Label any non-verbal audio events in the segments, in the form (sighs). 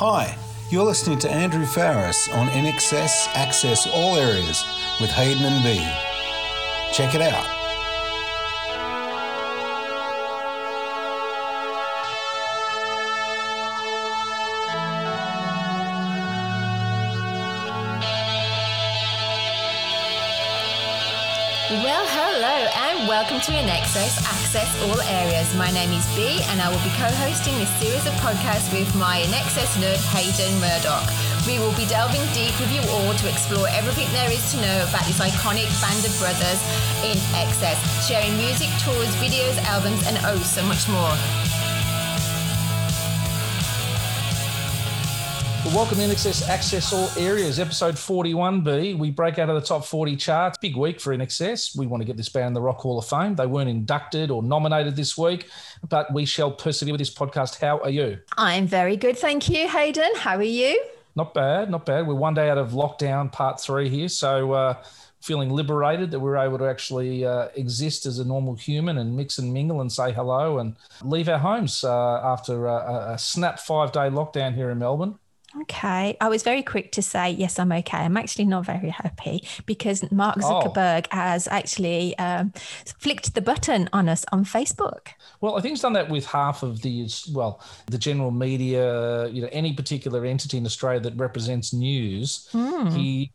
Hi, you're listening to Andrew Farriss on INXS Access All Areas with Hayden and B. Check it out. Welcome to INXS Access All Areas. My name is B and I will be co-hosting this series of podcasts with my INXS nerd Hayden Murdoch. We will be delving deep with you all to explore everything there is to know about this iconic band of brothers in excess, sharing music, tours, videos, albums and oh so much more. Welcome to INXS Access All Areas, episode 41B. We break out of the top 40 charts. Big week for INXS. We want to get this band in the Rock Hall of Fame. They weren't inducted or nominated this week, but we shall persevere with this podcast. How are you? I'm very good, thank you, Hayden. How are you? Not bad, not bad. We're one day out of lockdown, part three here. So, uh, feeling liberated that we're able to actually uh, exist as a normal human and mix and mingle and say hello and leave our homes uh, after a, a snap five day lockdown here in Melbourne. Okay. I was very quick to say, yes, I'm okay. I'm actually not very happy because Mark Oh. Zuckerberg has actually um, flicked the button on us on Facebook. Well, I think he's done that with half of the well, the general media. You know, any particular entity in Australia that represents news. He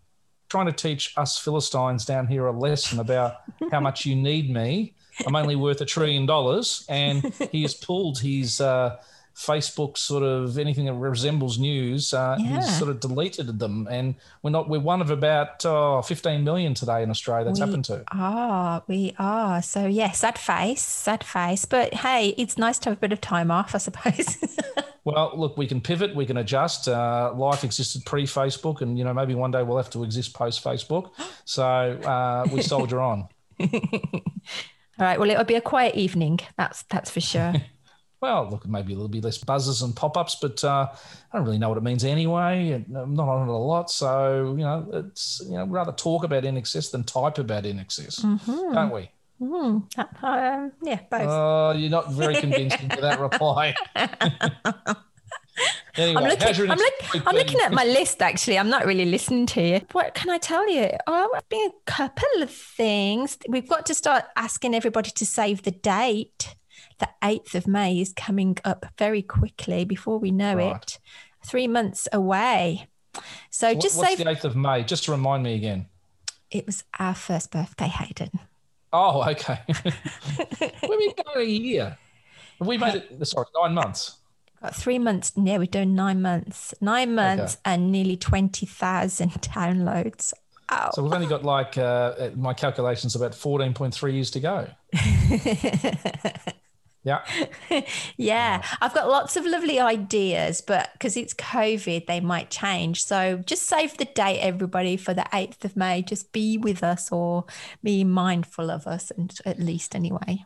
trying to teach us philistines down here a lesson about how much you need me. I'm only worth a trillion dollars, and he has pulled his. Uh, Facebook sort of anything that resembles news, uh, Yeah. he's sort of deleted them, and we're not. We're one of about oh, 15 million today in Australia. That's We happened to. Ah, We are. So, yeah, sad face, sad face. But hey, it's nice to have a bit of time off, I suppose. (laughs) Well, look, we can pivot, we can adjust. Uh, life existed pre Facebook, and you know maybe one day we'll have to exist post Facebook. (gasps) So uh, we soldier on. (laughs) All right. Well, it'll be a quiet evening. That's that's for sure. (laughs) Well, look, maybe a little bit less buzzes and pop ups, but uh, I don't really know what it means anyway. And I'm not on it a lot, so you know, it's you know, rather talk about INXS than type about INXS, don't we? Hmm. Um, yeah, both. Oh, you're not very convincing with that reply. (laughs) anyway, I'm looking. I'm, look, I'm looking at my list. Actually, I'm not really listening to you. What can I tell you? Oh, I've been a couple of things. We've got to start asking everybody to save the date. The eighth of May is coming up very quickly. Before we know Right. it, three months away. So What- just what's save. the 8th of May? Just to remind me again. It was our first birthday, Hayden. Oh, okay. (laughs) Where we going a year? We made it? Sorry, nine months. Got three months. Yeah, we're doing nine months. Nine months and nearly twenty thousand (laughs) downloads. Oh. So we've only got like uh, my calculations about fourteen point three years to go. (laughs) (laughs) Yeah. Yeah, I've got lots of lovely ideas, but because it's COVID, they might change. So just save the date, everybody, for the 8th of May. Just be with us or be mindful of us, and at least anyway.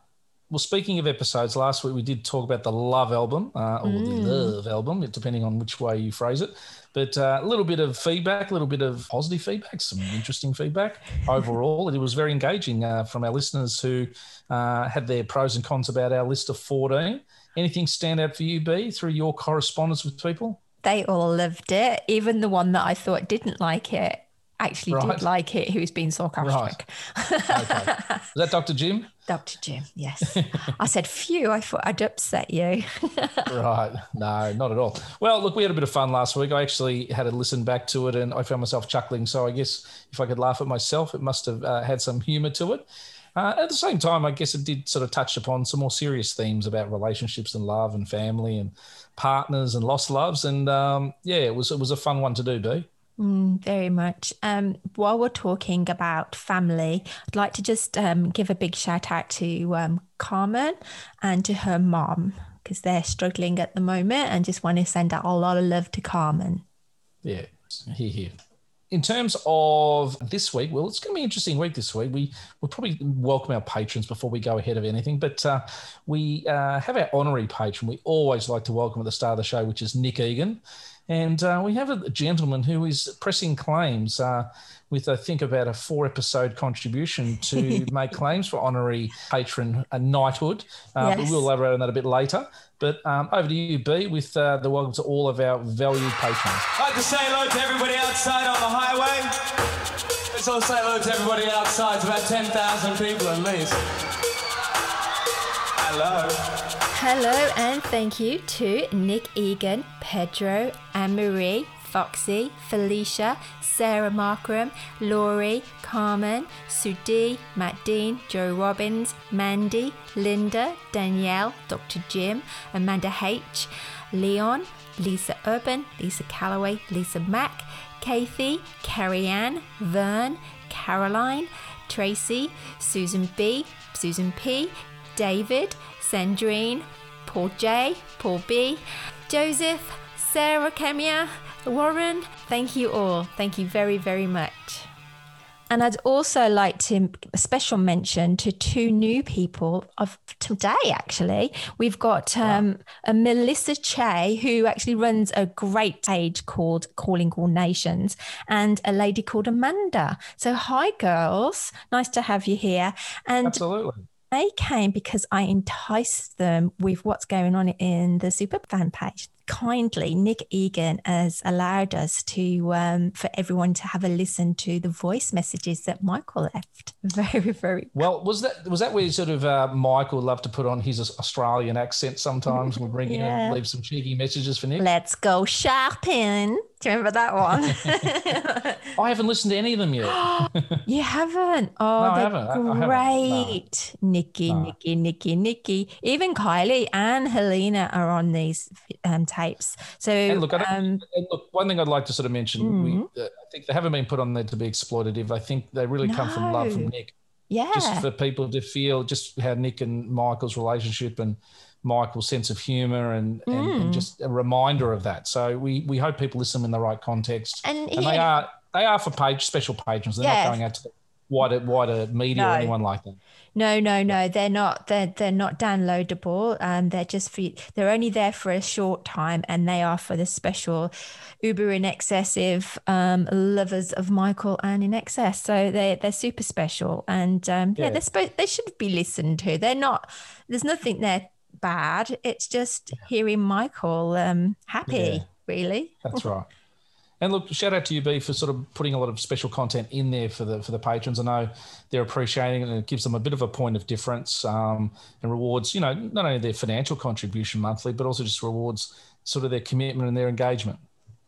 Well, speaking of episodes, last week we did talk about the Love album uh, or the Love album, depending on which way you phrase it. But uh, a little bit of feedback, a little bit of positive feedback, some interesting feedback overall. It was very engaging uh, from our listeners who uh, had their pros and cons about our list of 14. Anything stand out for you, B, through your correspondence with people? They all loved it. Even the one that I thought didn't like it actually Right. did like it, who's been sarcastic. Okay. (laughs) Is that Dr. Jim? Dr. Jim, yes. (laughs) I said, phew, I thought I'd upset you. (laughs) Right. No, not at all. Well, look, we had a bit of fun last week. I actually had to listen back to it and I found myself chuckling. So I guess if I could laugh at myself, it must have uh, had some humor to it. Uh, at the same time, I guess it did sort of touch upon some more serious themes about relationships and love and family and partners and lost loves. And um, yeah, it was it was a fun one to do, B. Mm, very much. Um, while we're talking about family, I'd like to just um, give a big shout out to um, Carmen and to her mom because they're struggling at the moment and just want to send out a lot of love to Carmen. Yeah, here, here. In terms of this week, well, it's going to be an interesting week this week. We will probably welcome our patrons before we go ahead of anything, but uh, we uh, have our honorary patron. We always like to welcome at the start of the show, which is Nick Egan. And uh, we have a gentleman who is pressing claims uh, with, I think, about a four episode contribution to (laughs) make claims for honorary patron uh, knighthood. Uh, yes. We'll elaborate on that a bit later. But um, over to you, B, with uh, the welcome to all of our valued patrons. I'd like to say hello to everybody outside on the highway. Let's all say hello to everybody outside. It's about 10,000 people at least. Hello. Hello, and thank you to Nick Egan, Pedro, Anne Marie, Foxy, Felicia, Sarah Markram, Laurie, Carmen, Sudi, Matt Dean, Joe Robbins, Mandy, Linda, Danielle, Dr. Jim, Amanda H, Leon, Lisa Urban, Lisa Calloway, Lisa Mack, Kathy, Carrie Ann, Vern, Caroline, Tracy, Susan B, Susan P, David, Sandrine, Paul J, Paul B, Joseph, Sarah Kemia, Warren, thank you all. Thank you very, very much. And I'd also like to a special mention to two new people of today. Actually, we've got um, wow. a Melissa Che who actually runs a great page called Calling All Nations, and a lady called Amanda. So, hi, girls. Nice to have you here. And absolutely. They came because I enticed them with what's going on in the super fan page kindly Nick Egan has allowed us to um, for everyone to have a listen to the voice messages that Michael left. (laughs) Very, very well. Was that was that where sort of uh, Michael loved to put on his Australian accent sometimes? We'll bring (laughs) yeah. in leave some cheeky messages for Nick. Let's go shopping. (laughs) Do you remember that one? (laughs) I haven't listened to any of them yet. (gasps) you haven't? Oh, no, they're haven't. great. No. Nikki, no. Nikki, Nikki, Nikki. Even Kylie and Helena are on these um, tapes. So, and look, um, look, one thing I'd like to sort of mention, mm-hmm. we, uh, I think they haven't been put on there to be exploitative. I think they really come from love from Nick. Yeah. Just for people to feel just how Nick and Michael's relationship and Michael's sense of humor and, mm. and, and, mm. just a reminder of that. So we we hope people listen in the right context. And, and they are they are for page special patrons. They're yeah. not going out to the wider wider media no. or anyone like that. No, no, no. They're not. They're they're not downloadable. Um, they're just for. They're only there for a short time, and they are for the special, uber in excessive um, lovers of Michael and INXS. So they they're super special, and um, yeah, yeah they're supposed they should be listened to. They're not. There's nothing there bad. It's just hearing Michael um, happy, yeah. really. That's (laughs) right. And look, shout out to you, B, for sort of putting a lot of special content in there for the for the patrons. I know they're appreciating it, and it gives them a bit of a point of difference um, and rewards, you know, not only their financial contribution monthly, but also just rewards sort of their commitment and their engagement.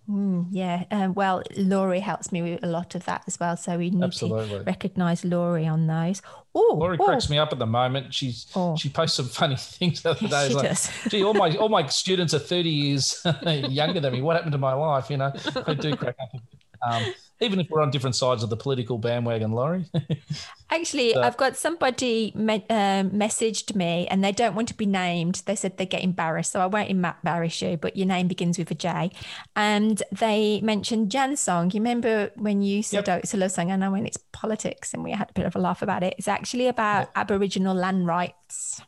Mm, yeah. Um, well, Laurie helps me with a lot of that as well. So we need Absolutely. to recognise Laurie on those. Oh, Laurie oh. cracks me up at the moment. She's oh. she posts some funny (laughs) things the other day. She like, does. Gee, all my all my (laughs) students are thirty years (laughs) younger than me. What happened to my life? You know, I do crack up. Um, even if we're on different sides of the political bandwagon, Laurie. (laughs) Actually, so. I've got somebody me- um, messaged me and they don't want to be named. They said they get embarrassed. So I won't embarrass you, but your name begins with a J. And they mentioned Jan's song. You remember when you said, yep. oh, it's a love song? And I went, it's politics. And we had a bit of a laugh about it. It's actually about yep. Aboriginal land rights.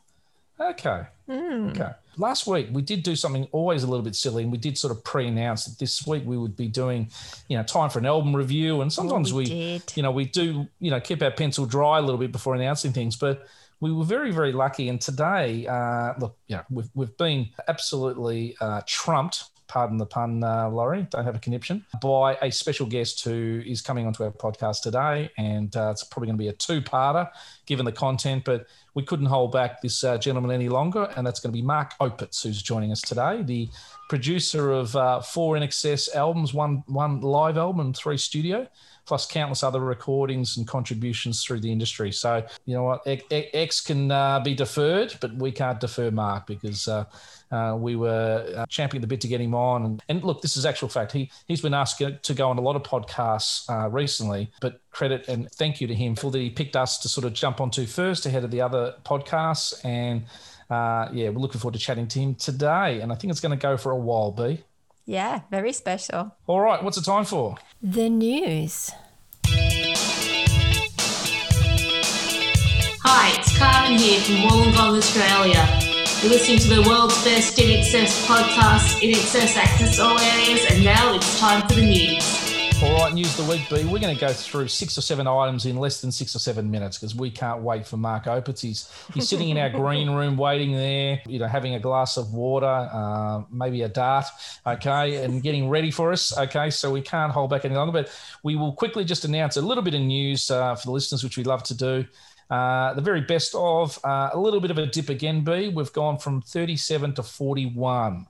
Okay. Mm. Okay. Last week we did do something always a little bit silly, and we did sort of pre-announce that this week we would be doing, you know, time for an album review, and sometimes we, we you know, we do, you know, keep our pencil dry a little bit before announcing things, but we were very, very lucky. And today, uh, look, you know, we've, we've been absolutely uh, trumped pardon the pun, uh, Laurie, don't have a conniption, by a special guest who is coming onto our podcast today. And uh, it's probably going to be a two parter given the content, but we couldn't hold back this uh, gentleman any longer. And that's going to be Mark Opitz, who's joining us today, the producer of uh, four INXS albums, one, one live album and three studio plus countless other recordings and contributions through the industry. So, you know what, X can uh, be deferred, but we can't defer Mark because uh, uh, we were uh, championing the bit to get him on. And, and, look, this is actual fact. He, he's been asked to go on a lot of podcasts uh, recently, but credit and thank you to him for that he picked us to sort of jump onto first ahead of the other podcasts. And uh, yeah, we're looking forward to chatting to him today. And I think it's going to go for a while, B. Yeah, very special. All right, what's the time for? The news. Hi, it's Carmen here from Wollongong, Australia. You're listening to the world's best INXS podcast, INXS Access All Areas, and now it's time for the news. Right, news of the week, B. We're going to go through six or seven items in less than six or seven minutes because we can't wait for Mark Opitz. He's, he's sitting in our (laughs) green room waiting there, you know, having a glass of water, uh, maybe a dart, okay, and getting ready for us, okay. So we can't hold back any longer, but we will quickly just announce a little bit of news uh, for the listeners, which we love to do. Uh, the very best of uh, a little bit of a dip again, B. We've gone from 37 to 41.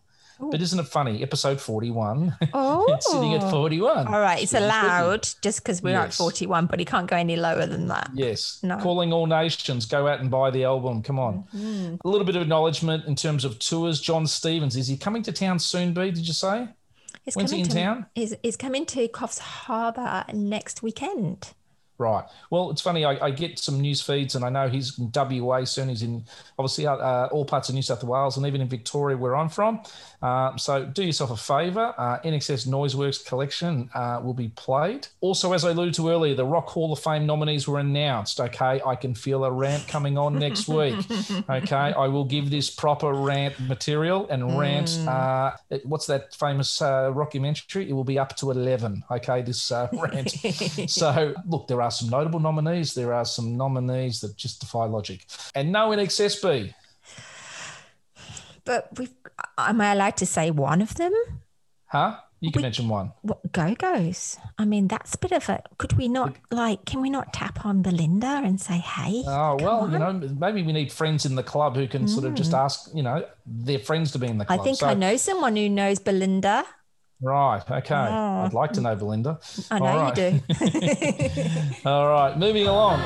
But isn't it funny? Episode 41. Oh. (laughs) it's sitting at 41. All right, it's allowed just because we're at 41, but he can't go any lower than that. Yes. No. Calling all nations, go out and buy the album. Come on. Mm-hmm. A little bit of acknowledgement in terms of tours. Jon Stevens, is he coming to town soon, B? Did you say? It's When's he coming in to, town? Is is coming to Coffs Harbour next weekend. Right. Well, it's funny. I, I get some news feeds, and I know he's in WA soon. He's in obviously uh, uh, all parts of New South Wales, and even in Victoria, where I'm from. Uh, so do yourself a favour. Uh, INXS Noiseworks collection uh, will be played. Also, as I alluded to earlier, the Rock Hall of Fame nominees were announced. Okay, I can feel a rant coming on next week. (laughs) Okay, I will give this proper rant material and rant. Uh, what's that famous uh, documentary? It will be up to eleven. Okay, this uh, (laughs) rant. (laughs) so look, there are some notable nominees. There are some nominees that just defy logic, and no NXSB. But we've, uh, am I allowed to say one of them? Huh? You can We- mention one. What Go goes. I mean, that's a bit of a. Could we not like? Can we not tap on Belinda and say, "Hey"? Oh well, you know, maybe we need friends in the club who can sort of just hmm. ask, you know, their friends to be in the club. I think So- I know someone who knows Belinda. Right. Okay. Oh. I'd like to know Belinda. I know All you do. (laughs) All right. Moving along.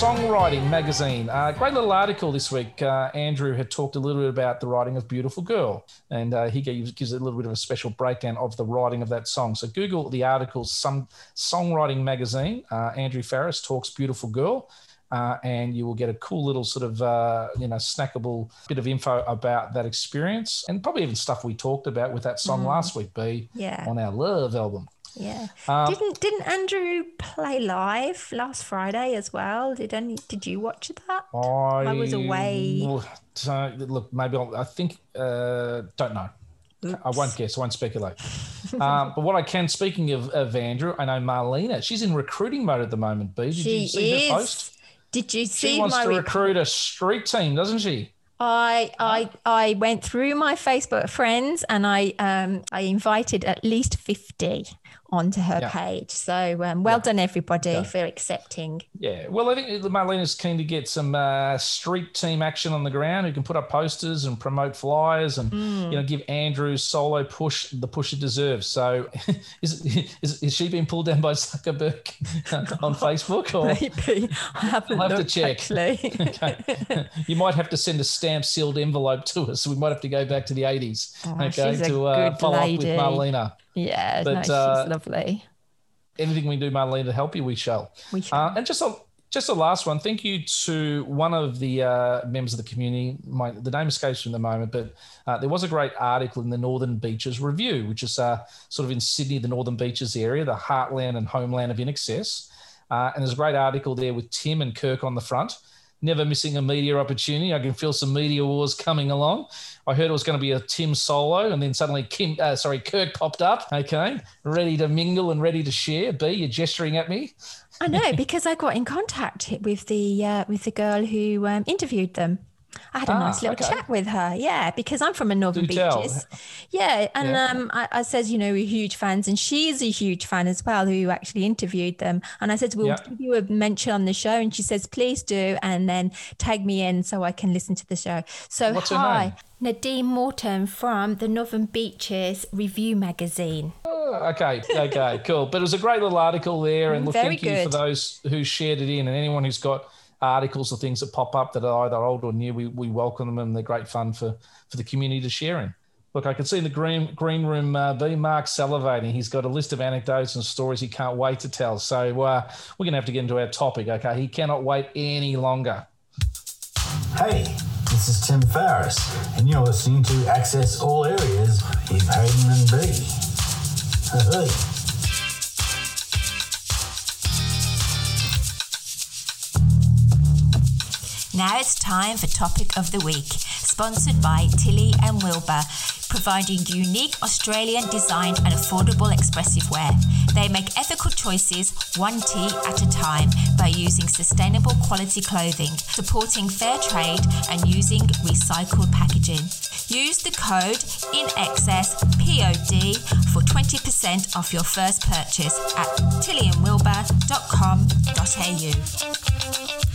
Songwriting magazine. Uh, great little article this week. Uh, Andrew had talked a little bit about the writing of Beautiful Girl, and uh, he gives, gives a little bit of a special breakdown of the writing of that song. So Google the article, some Songwriting magazine. Uh, Andrew Farriss talks Beautiful Girl. Uh, and you will get a cool little sort of uh, you know snackable bit of info about that experience and probably even stuff we talked about with that song last week b Yeah. on our love album Yeah. Um, didn't didn't Andrew play live last Friday as well? Did any did you watch that? I, was away. So, look, maybe I'll, I think uh, don't know. I won't guess. I won't speculate. um, but what I can, speaking of, of Andrew, I know Marlena. She's in recruiting mode at the moment. B, did She you see is. her post? Did you see? She wants my to recruit a street team, doesn't she? I I I went through my Facebook friends and I um I invited at least 50 onto her Yeah. page. So um, well done everybody Yeah. for accepting. Yeah. Well, I think Marlena's keen to get some uh, street team action on the ground who can put up posters and promote flyers and Mm. you know give Andrew's solo push the push it deserves. So, (laughs) is, is is she being pulled down by Zuckerberg (laughs) on Facebook or? (laughs) Maybe I haven't I'll have to check. Okay. you might have to send a stamp sealed envelope to us. We might have to go back to the 80s Oh, okay, to uh, follow up with Marlena. Yeah, But, no, she's uh, lovely. Anything we do, Marlena, to help you, we shall. We shall. Uh, and just a, just a last one. Thank you to one of the uh, members of the community. My, the name escapes me at the moment, but uh, there was a great article in the Northern Beaches Review, which is uh, sort of in Sydney, the Northern Beaches area, the heartland and homeland of INXS. Uh, and there's a great article there with Tim and Kirk on the front. Never missing a media opportunity. I can feel some media wars coming along. I heard it was going to be a Tim solo, and then suddenly Kim, uh, sorry, Kirk popped up. Okay, ready to mingle and ready to share. B, you're gesturing at me. I know because I got in contact with the uh, with the girl who um, interviewed them. I had a Ah, nice little okay. chat with her. Yeah, because I'm from a Northern Do tell. Beaches. Yeah, and Yeah. um, I, I says, you know, we're huge fans, and she's a huge fan as well, who actually interviewed them. And I said, we'll Yeah. give you a mention on the show, and she says, please do, and then tag me in so I can listen to the show. So What's hi. Nadine Morton from the Northern Beaches Review Magazine. Oh, okay, okay, cool. But it was a great little article there, and look, Very thank you for those who shared it in, and anyone who's got articles or things that pop up that are either old or new, we, we welcome them, and they're great fun for for the community to share in. Look, I can see in the green green room uh, B Mark salivating. He's got a list of anecdotes and stories he can't wait to tell. So uh, we're going to have to get into our topic. Okay, he cannot wait any longer. Hey, this is Tim Farriss, and you're listening to Access All Areas with Hayden and B. (laughs) Now it's time for Topic of the Week, sponsored by Tilly and Wilbur, providing unique Australian designed and affordable expressive wear. They make ethical choices one tee at a time by using sustainable quality clothing, supporting fair trade, and using recycled packaging. Use the code in excess POD for 20% off your first purchase at tillyandwilbur.com.au.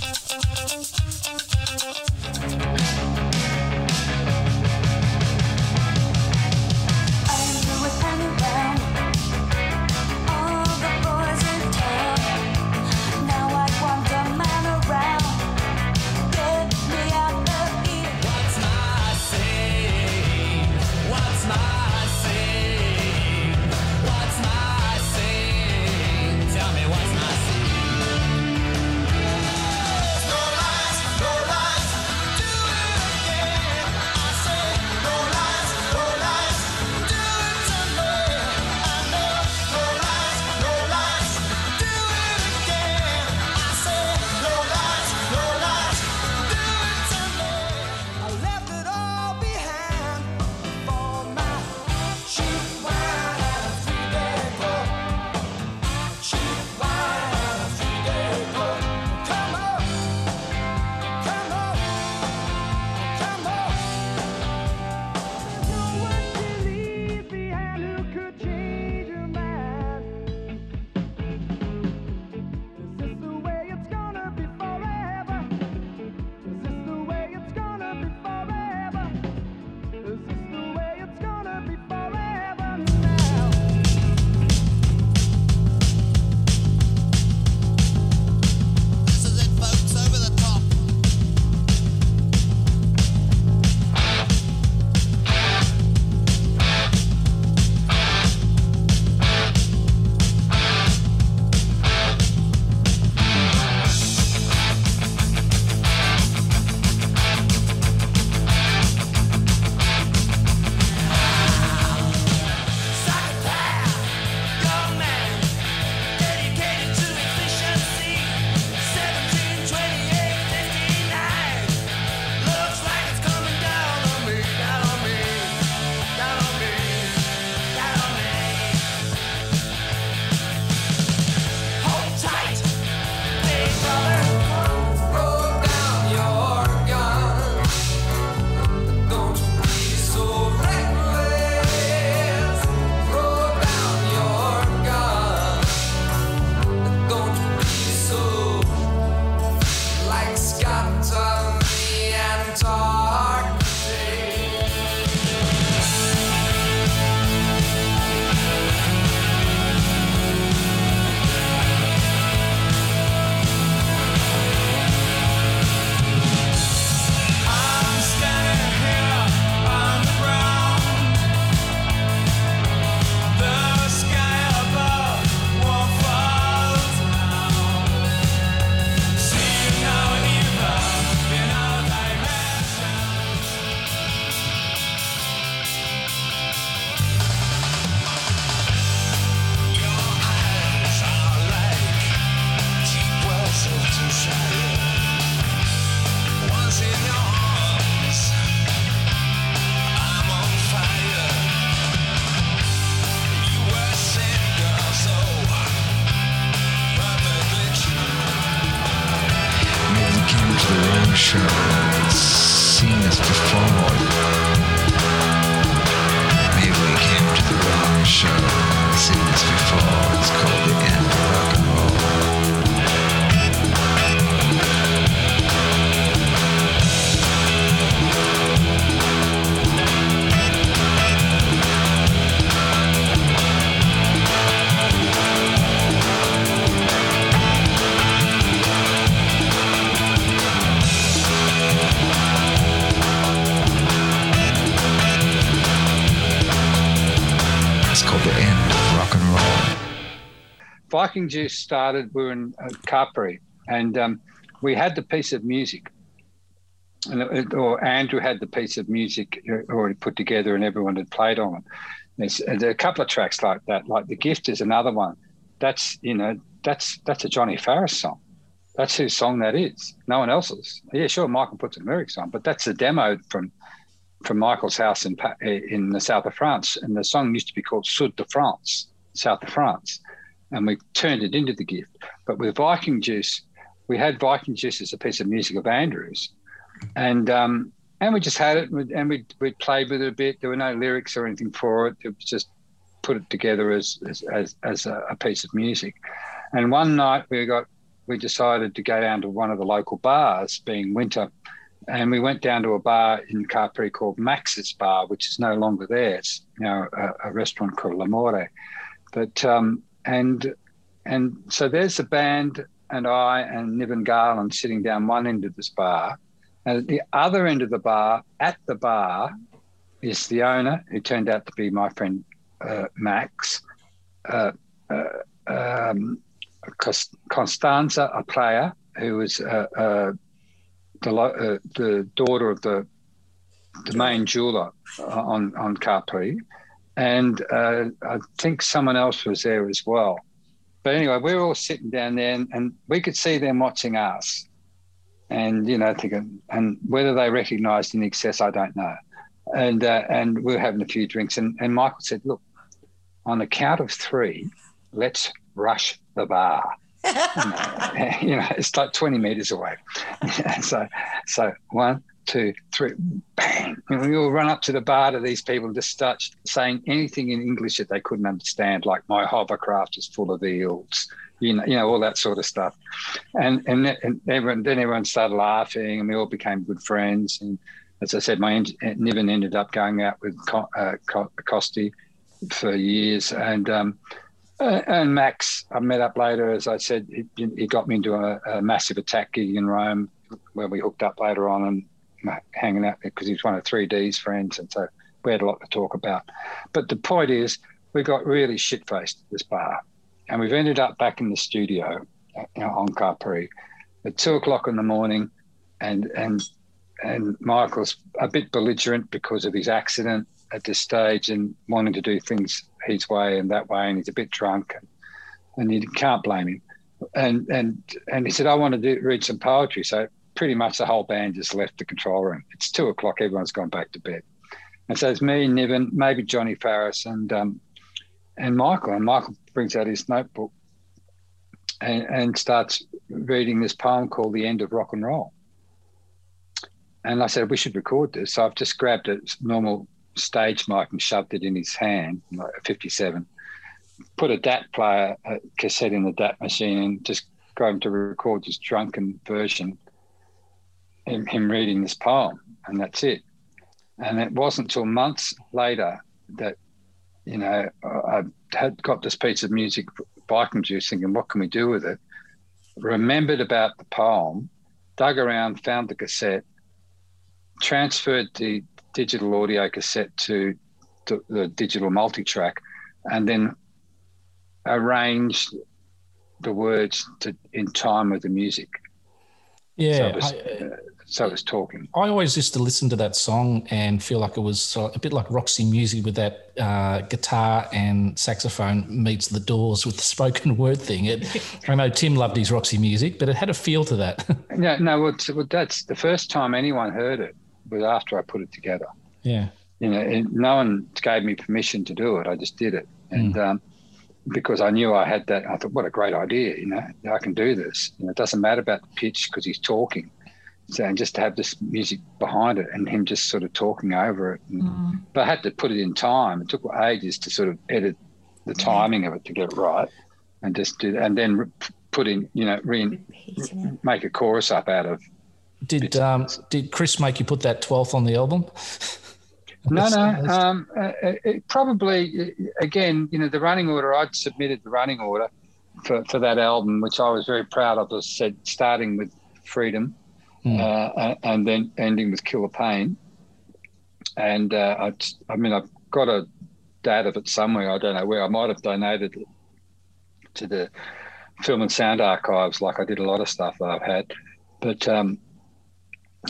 Viking Juice started, we were in uh, Capri, and um, we had the piece of music, and it, or Andrew had the piece of music already put together, and everyone had played on it. There's, there's a couple of tracks like that. Like the gift is another one. That's you know that's that's a Johnny Farriss song. That's whose song that is. No one else's. Yeah, sure, Michael puts the lyrics on, but that's a demo from from Michael's house in in the south of France, and the song used to be called Sud de France, south of France, and we turned it into the gift. But with Viking Juice, we had Viking Juice as a piece of music of Andrew's, and um, and we just had it, and we we played with it a bit. There were no lyrics or anything for it. It was just put it together as as as, as a, a piece of music. And one night we got we decided to go down to one of the local bars, being winter, and we went down to a bar in Capri called Max's Bar, which is no longer there. It's you know a, a restaurant called L'Amore. But um, and and so there's the band and I and Niven Garland sitting down one end of this bar, and at the other end of the bar, at the bar, is the owner who turned out to be my friend uh, Max. Uh, uh, um, Constanza, a player who was uh, uh, the, uh, the daughter of the the main jeweler on on Capri, and uh, I think someone else was there as well. But anyway, we were all sitting down there, and, and we could see them watching us, and you know, thinking, and whether they recognised INXS, I don't know. And uh, and we were having a few drinks, and, and Michael said, "Look, on the count of three, let's rush the bar. (laughs) (laughs) you, know, it's like 20 meters away. (laughs) so, so one, two, three, bang. And we all run up to the bar to these people and just start saying anything in English that they couldn't understand, like my hovercraft is full of eels, you know, you know, all that sort of stuff. And and, and everyone, then everyone started laughing and we all became good friends. And as I said, my Niven ended up going out with uh, Costi for years. And um, uh, and Max, I met up later. As I said, he, he got me into a, a, massive attack gig in Rome, where we hooked up later on and hanging out there because he's one of 3D's friends, and so we had a lot to talk about. But the point is, we got really shit faced at this bar, and we've ended up back in the studio you know, on Capri at two o'clock in the morning, and and and Michael's a bit belligerent because of his accident at this stage and wanting to do things his way and that way, and he's a bit drunk, and, and you can't blame him. And and and he said, I want to do, read some poetry. So pretty much the whole band just left the control room. It's two o'clock. Everyone's gone back to bed. And so it's me, Niven, maybe Johnny Farriss, and um, and Michael. And Michael brings out his notebook and, and starts reading this poem called "The End of Rock and Roll." And I said, we should record this. So I've just grabbed a normal stage mic and shoved it in his hand, like a 57. Put a DAT player, a cassette in the DAT machine, and just got him to record this drunken version, him, him reading this poem, and that's it. And it wasn't until months later that, you know, I had got this piece of music, Viking Juice, thinking, what can we do with it? Remembered about the poem, dug around, found the cassette, transferred the digital audio cassette to the, the digital multi-track, and then arranged the words to in time with the music. Yeah, so was, I, uh, so it was talking. I always used to listen to that song and feel like it was a bit like Roxy Music with that uh, guitar and saxophone meets the Doors with the spoken (laughs) word thing. It, I know Tim loved his Roxy Music, but it had a feel to that. (laughs) no, no, well, that's the first time anyone heard it was after I put it together. Yeah. You know, no one gave me permission to do it. I just did it. And mm. um, because I knew I had that, I thought, what a great idea. You know, I can do this. You know, it doesn't matter about the pitch because he's talking. So, and just to have this music behind it and him just sort of talking over it. And, mm. But I had to put it in time. It took ages to sort of edit the timing of it to get it right and just do that. And then put in, you know, re- make a chorus up out of did um, did Chris make you put that twelfth on the album? (laughs) no, no. Um, uh, it probably again, you know, the running order. I'd submitted the running order for, for that album, which I was very proud of. I said starting with Freedom, mm. uh, and then ending with Killer Pain. And uh, I, I mean, I've got a data of it somewhere. I don't know where. I might have donated it to the Film and Sound Archives, like I did a lot of stuff that I've had. But um,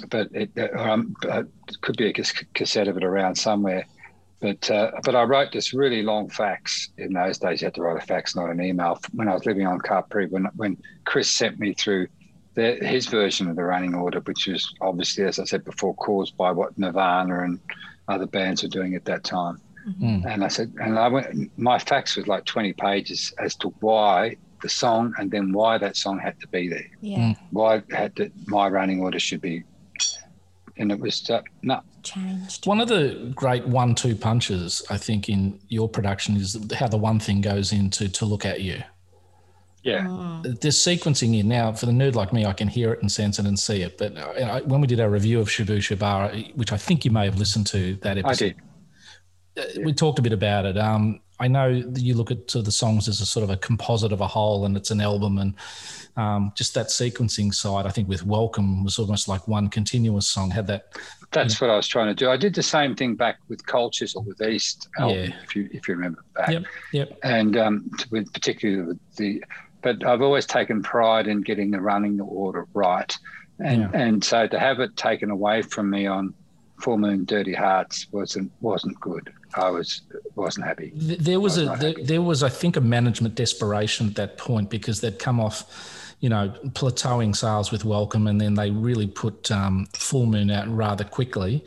but it, uh, um, uh, it could be a cassette of it around somewhere. But uh, but I wrote this really long fax. In those days, you had to write a fax, not an email. When I was living on Capri, when when Chris sent me through the, his version of the running order, which was obviously, as I said before, caused by what Nirvana and other bands were doing at that time. Mm. And I said, and I went, my fax was like 20 pages as to why the song and then why that song had to be there. Yeah. Why had to, my running order should be. And it was, uh, no, Changed. One of the great one-two punches, I think, in your production is how the one thing goes into to look at you. Yeah. There's sequencing in now. For the nerd like me, I can hear it and sense it and see it. But uh, you know, when we did our review of Shabooh Shoobah, which I think you may have listened to that episode, I episode, did. we talked a bit about it. Um, I know that you look at sort of the songs as a sort of a composite of a whole, and it's an album, and um, just that sequencing side. I think with Welcome was almost like one continuous song. Had that, That's what I was trying to do. I did the same thing back with Cultures or with East album, Yeah. if you if you remember back. yep, yep, and um, with particularly with the but I've always taken pride in getting the running order right, and Yeah. and so to have it taken away from me on Full Moon Dirty Hearts wasn't wasn't good. I was wasn't happy. There was I was a there, there was I think a management desperation at that point because they'd come off, you know, plateauing sales with Welcome, and then they really put um, Full Moon out rather quickly.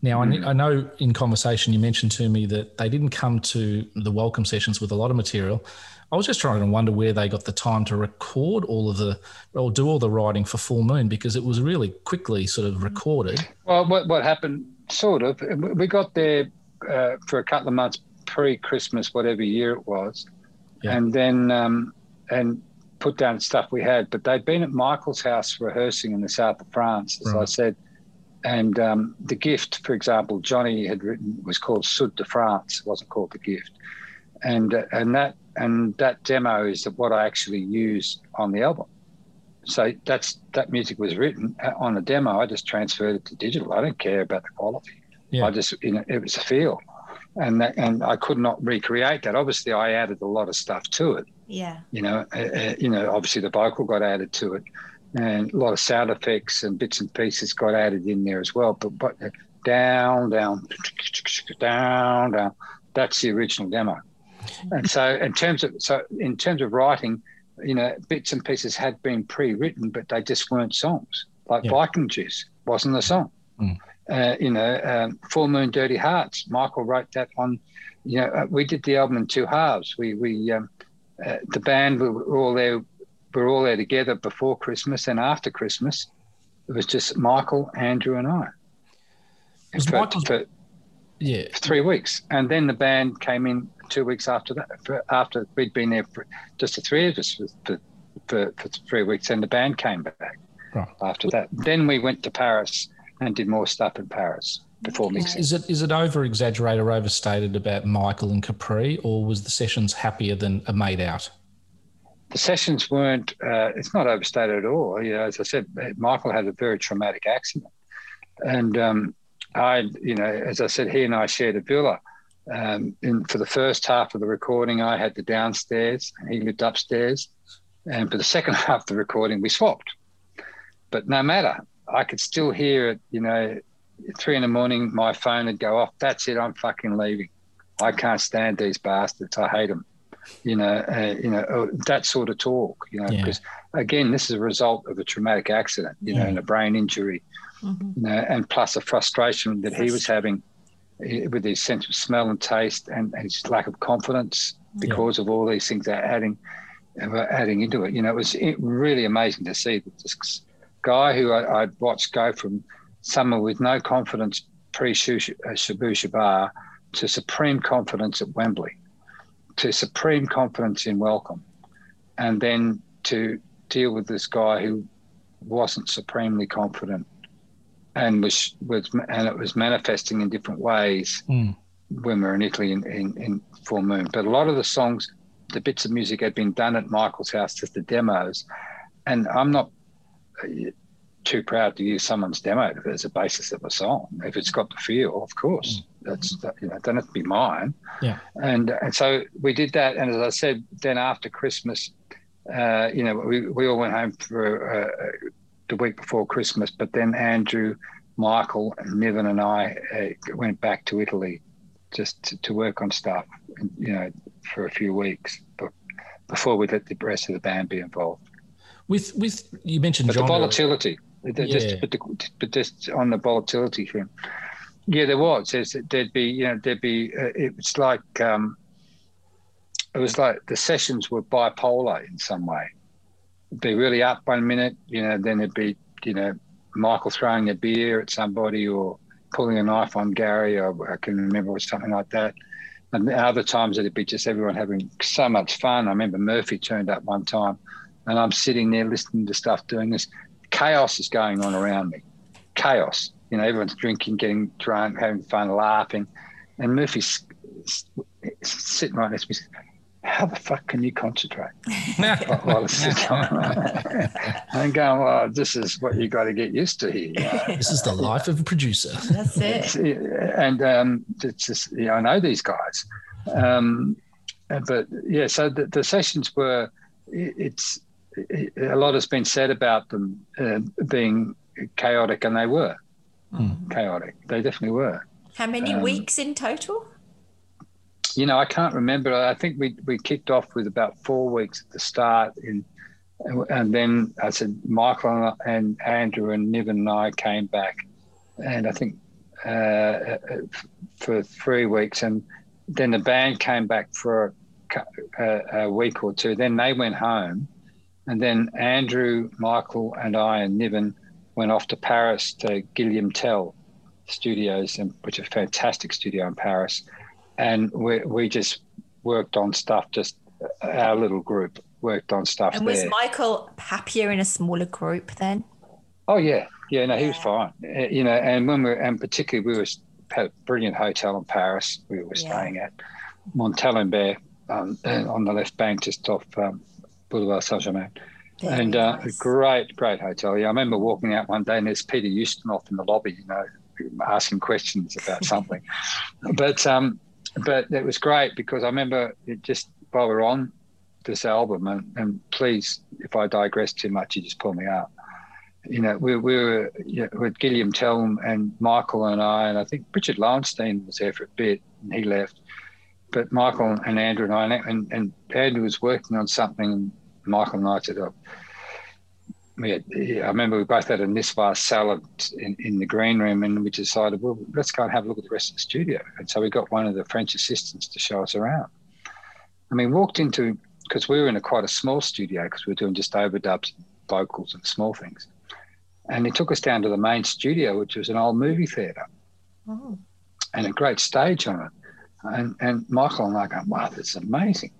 Now Mm. kn- I know in conversation you mentioned to me that they didn't come to the Welcome sessions with a lot of material. I was just trying to wonder where they got the time to record all of the or do all the writing for Full Moon because it was really quickly sort of recorded. Well, what what happened? Sort of. We got there uh, for a couple of months pre-Christmas, whatever year it was, Yeah. and then um, and put down stuff we had. But they'd been at Michael's house rehearsing in the south of France, as I said. And um, the gift, for example, Johnny had written was called Sud de France. It wasn't called the gift, and uh, and that and that demo is what I actually used on the album. So that's that music was written uh, on a demo. I just transferred it to digital. I don't care about the quality. Yeah. I just you know it was a feel, and that, and I could not recreate that. Obviously, I added a lot of stuff to it. Yeah. You know, uh, uh, you know, obviously the vocal got added to it, and a lot of sound effects and bits and pieces got added in there as well. But but uh, down down down down. That's the original demo. And so in terms of so in terms of writing, you know, bits and pieces had been pre-written, but they just weren't songs. Like Yeah. Viking Juice wasn't a song. Mm. Uh, you know, um, Full Moon Dirty Hearts. Michael wrote that on. You know, uh, we did the album in two halves. We we um, uh, the band we were all there. We were all there together before Christmas and after Christmas. It was just Michael, Andrew, and I. Was For- Michael's- for- Yeah, for three weeks, and then the band came in two weeks after that. For, after we'd been there, for just the three of us for, for, for, for three weeks, and the band came back Right. after that. Then we went to Paris and did more stuff in Paris before mixing. Is it is it over exaggerated or overstated about Michael and Capri, or was the sessions happier than a made out? The sessions weren't. Uh, it's not overstated at all. You know, as I said, Michael had a very traumatic accident, and um, I, you know, as I said, he and I shared a villa. Um, and for the first half of the recording, I had the downstairs, and he lived upstairs. And for the second (laughs) half of the recording, we swapped. But no matter, I could still hear it. You know, three in the morning, my phone would go off. That's it. I'm fucking leaving. I can't stand these bastards. I hate them. You know, uh, you know uh, that sort of talk. You know, Yeah. because again, this is a result of a traumatic accident. You know, and a brain injury. You know, and plus a frustration that he was having with his sense of smell and taste, and, and his lack of confidence because of all these things that are adding, uh, adding into it. You know, it was really amazing to see that this guy who I, I'd watched go from someone with no confidence pre Shabooh Shoobah to supreme confidence at Wembley, to supreme confidence in Welcome, and then to deal with this guy who wasn't supremely confident and was was and it was manifesting in different ways Mm. when we were in Italy in, in, in Full Moon. But a lot of the songs, the bits of music had been done at Michael's house, as the demos. And I'm not uh, too proud to use someone's demo as a basis of a song. If it's got the feel, of course, that's that, you know, it doesn't have to be mine. Yeah. And and so we did that. And as I said, then after Christmas, uh, you know, we, we all went home for uh, the week before Christmas. But then Andrew, Michael, Niven and I uh, went back to Italy just to, to work on stuff, you know, for a few weeks, before we let the rest of the band be involved. With with you mentioned But John. the volatility, Yeah. just, but, the, but just on the volatility thing, yeah, there was. There's, there'd be, you know, there'd be. Uh, it was like, um, it was like the sessions were bipolar in some way. Be really up one minute, you know, then it'd be, you know, Michael throwing a beer at somebody or pulling a knife on Gary, or I can remember it was something like that. And other times it'd be just everyone having so much fun. I remember Murphy turned up one time, and I'm sitting there listening to stuff, doing this. Chaos is going on around me. Chaos. You know, everyone's drinking, getting drunk, having fun, laughing, and Murphy's sitting right next to me. How the fuck can you concentrate? (laughs) while this is going on? (laughs) I'm going, well, this is what you got to get used to here. you know? This is the life of a producer. That's it. and um, it's just you know, I know these guys, um, but yeah. So the, the sessions were it- it's it, a lot has been said about them uh, being chaotic, and they were chaotic. They definitely were. How many Um, weeks in total? You know, I can't remember. I think we we kicked off with about four weeks at the start. And then I said, Michael and Andrew and Niven and I came back, and I think uh, for three weeks, and then the band came back for a, a, a week or two. Then they went home, and then Andrew, Michael, and I and Niven went off to Paris to Guillaume Tell Studios, and which is a fantastic studio in Paris, and we we just worked on stuff. Just our little group worked on stuff And was there. Michael happier in a smaller group then? Oh yeah, yeah. No, he was fine. Uh, You know, and when we and particularly we were had a brilliant hotel in Paris. We were Yeah. staying at Montalembert um, on the left bank, just off um, Boulevard Saint Germain. Very and uh, nice. great, great hotel. Yeah, I remember walking out one day and there's Peter Ustinov in the lobby. You know, asking questions about (laughs) something. but um, but it was great because I remember it just while we're on this album, and, and please, if I digress too much, you just pull me out. You know, we, we were you know, with Guillaume Tell and Michael and I, and I think Richard Lowenstein was there for a bit, and he left. But Michael and Andrew and I, and, and Andrew was working on something, and Michael and I said, oh, we had, yeah, I remember we both had a Niçoise salad in, in the green room, and we decided, well, let's go and have a look at the rest of the studio. And so we got one of the French assistants to show us around. I mean, walked into because we were in a quite a small studio because we were doing just overdubs, vocals, and small things. And he took us down to the main studio, which was an old movie theatre, Oh. and a great stage on it. And and Michael and I go, wow, this is amazing.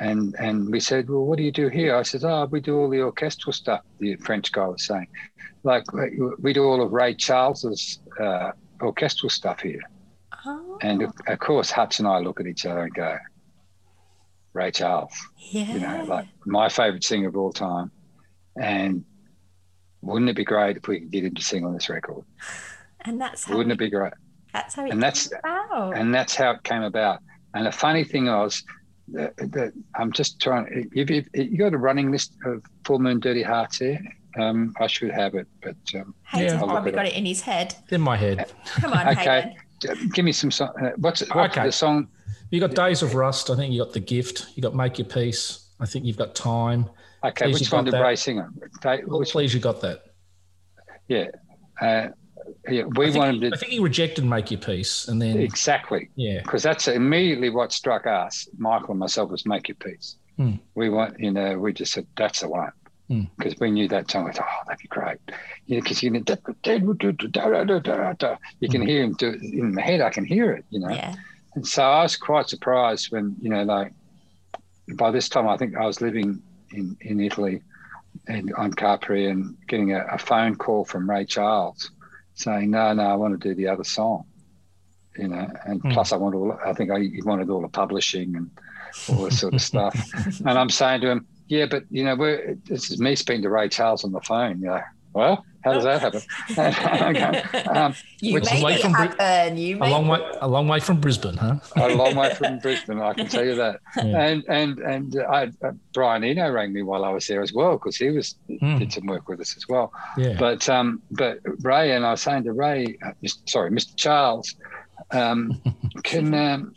And and we said, well, what do you do here? I said, oh, we do all the orchestral stuff. The French guy was saying, like we we do all of Ray Charles's uh, orchestral stuff here. Oh, And of, of course, Hutch and I look at each other and go, Ray Charles, yeah. you know, like my favorite singer of all time. And wouldn't it be great if we could get him to sing on this record? (sighs) and that's how Wouldn't it be great? that's how it and that's- came about. And that's how it came about. And the funny thing was that, that I'm just trying. If, if, you got a running list of Full Moon Dirty Hearts here, um, I should have it, but um, Hayden's Yeah. I'll look probably it got up. it in his head. In my head. Come on, (laughs) Okay. Hayden. give me some song. Uh, what's what, Okay. the song? You got Days of Rust. I think you got The Gift. You got Make Your Peace. I think you've got Time. Okay, Please, which one got did that. Ray sing on? They, Well, which, please, you got that. yeah, uh, yeah. We I think, wanted he, to I think he rejected Make Your Peace, and then exactly. yeah, because that's immediately what struck us, Michael and myself, was make your peace. Hmm. We want, you know, we just said that's the one Hmm. because we knew that song. We thought, oh, that'd be great, you know, because you can, you can hear him do it in my head. I can hear it, you know. Yeah. And so I was quite surprised when, you know, like by this time I think I was living in in Italy and on Capri and getting a, a phone call from Ray Charles saying, no, no, I want to do the other song you know, and Hmm. plus I want all, I think I, he wanted all the publishing and all this sort of (laughs) stuff. And I'm saying to him, yeah, but you know, we're, this is me speaking to Ray Charles on the phone. You know, well, how does that happen? (laughs) I'm um, You Which is made it from Bri- happen. You a long way, a long way from Brisbane, huh? a long way from Brisbane, I can tell you that. (laughs) Yeah. And and and I, uh, Brian Eno rang me while I was there as well because he was Hmm. did some work with us as well. Yeah. But um, but Ray and I was saying to Ray, uh, sorry, Mr. Charles, um, (laughs) can um,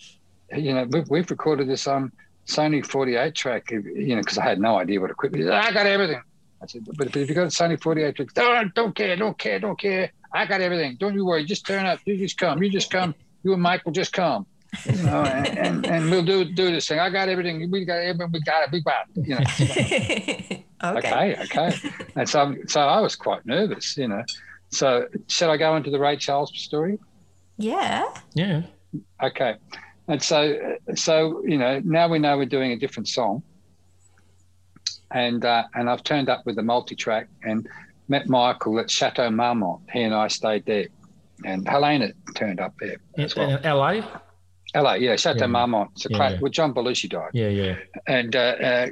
you know we've, we've recorded this on Sony 48 track, you know, because I had no idea what equipment. Said, I got everything. I said, but, but if you got a Sony 48 track, don't, oh, don't care, don't care, don't care. I got everything. Don't you worry. Just turn up. You just come. You just come. You and Mike will just come. You know, and, and, and we'll do do this thing. I got everything. We got everything. We got it. Big bad. You know. (laughs) okay. okay, okay. And so, so I was quite nervous. You know. So, should I go into the Ray Charles story? Yeah. Yeah. Okay. And so, so you know, now we know we're doing a different song, and uh, and I've turned up with a multi-track and met Michael at Chateau Marmont. He and I stayed there, and Helena turned up there as well. In LA? LA, yeah, Chateau Yeah. Marmont. It's a Yeah, yeah. well, John Belushi died, Yeah, yeah. and uh, uh,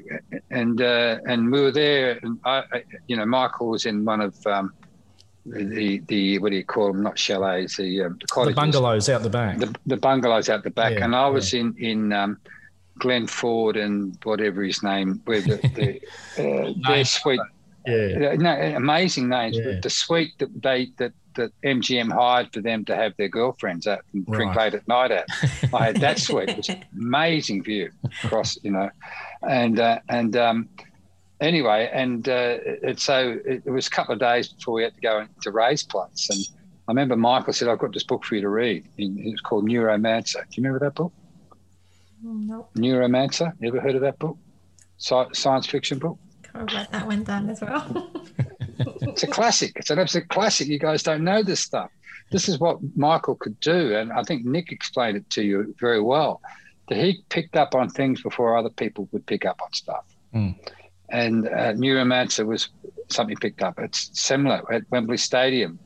and uh, and we were there, and I, you know, Michael was in one of um, the the what do you call them? Not chalets, the, um, the The bungalows out the back. the, the bungalows out the back, and I was in in um, Glenn Ford and whatever his name, where the, the (laughs) uh, their suite, yeah. uh, no, amazing names, Yeah. but the suite that they that that MGM hired for them to have their girlfriends at and drink Right. late at night at. (laughs) I had that suite, which amazing view across, you know, and uh, and um, anyway, and uh, so it, it was a couple of days before we had to go into Ray's place, and I remember Michael said, "I've got this book for you to read." It was called Neuromancer. Do you remember that book? Nope. Neuromancer. You ever heard of that book? Sci- science fiction book. I'll write that one down as well. (laughs) It's a classic. It's an absolute classic. You guys don't know this stuff. This is what Michael could do, and I think Nick explained it to you very well. That he picked up on things before other people would pick up on stuff. Mm. And uh, Neuromancer was something picked up. It's similar at Wembley Stadium.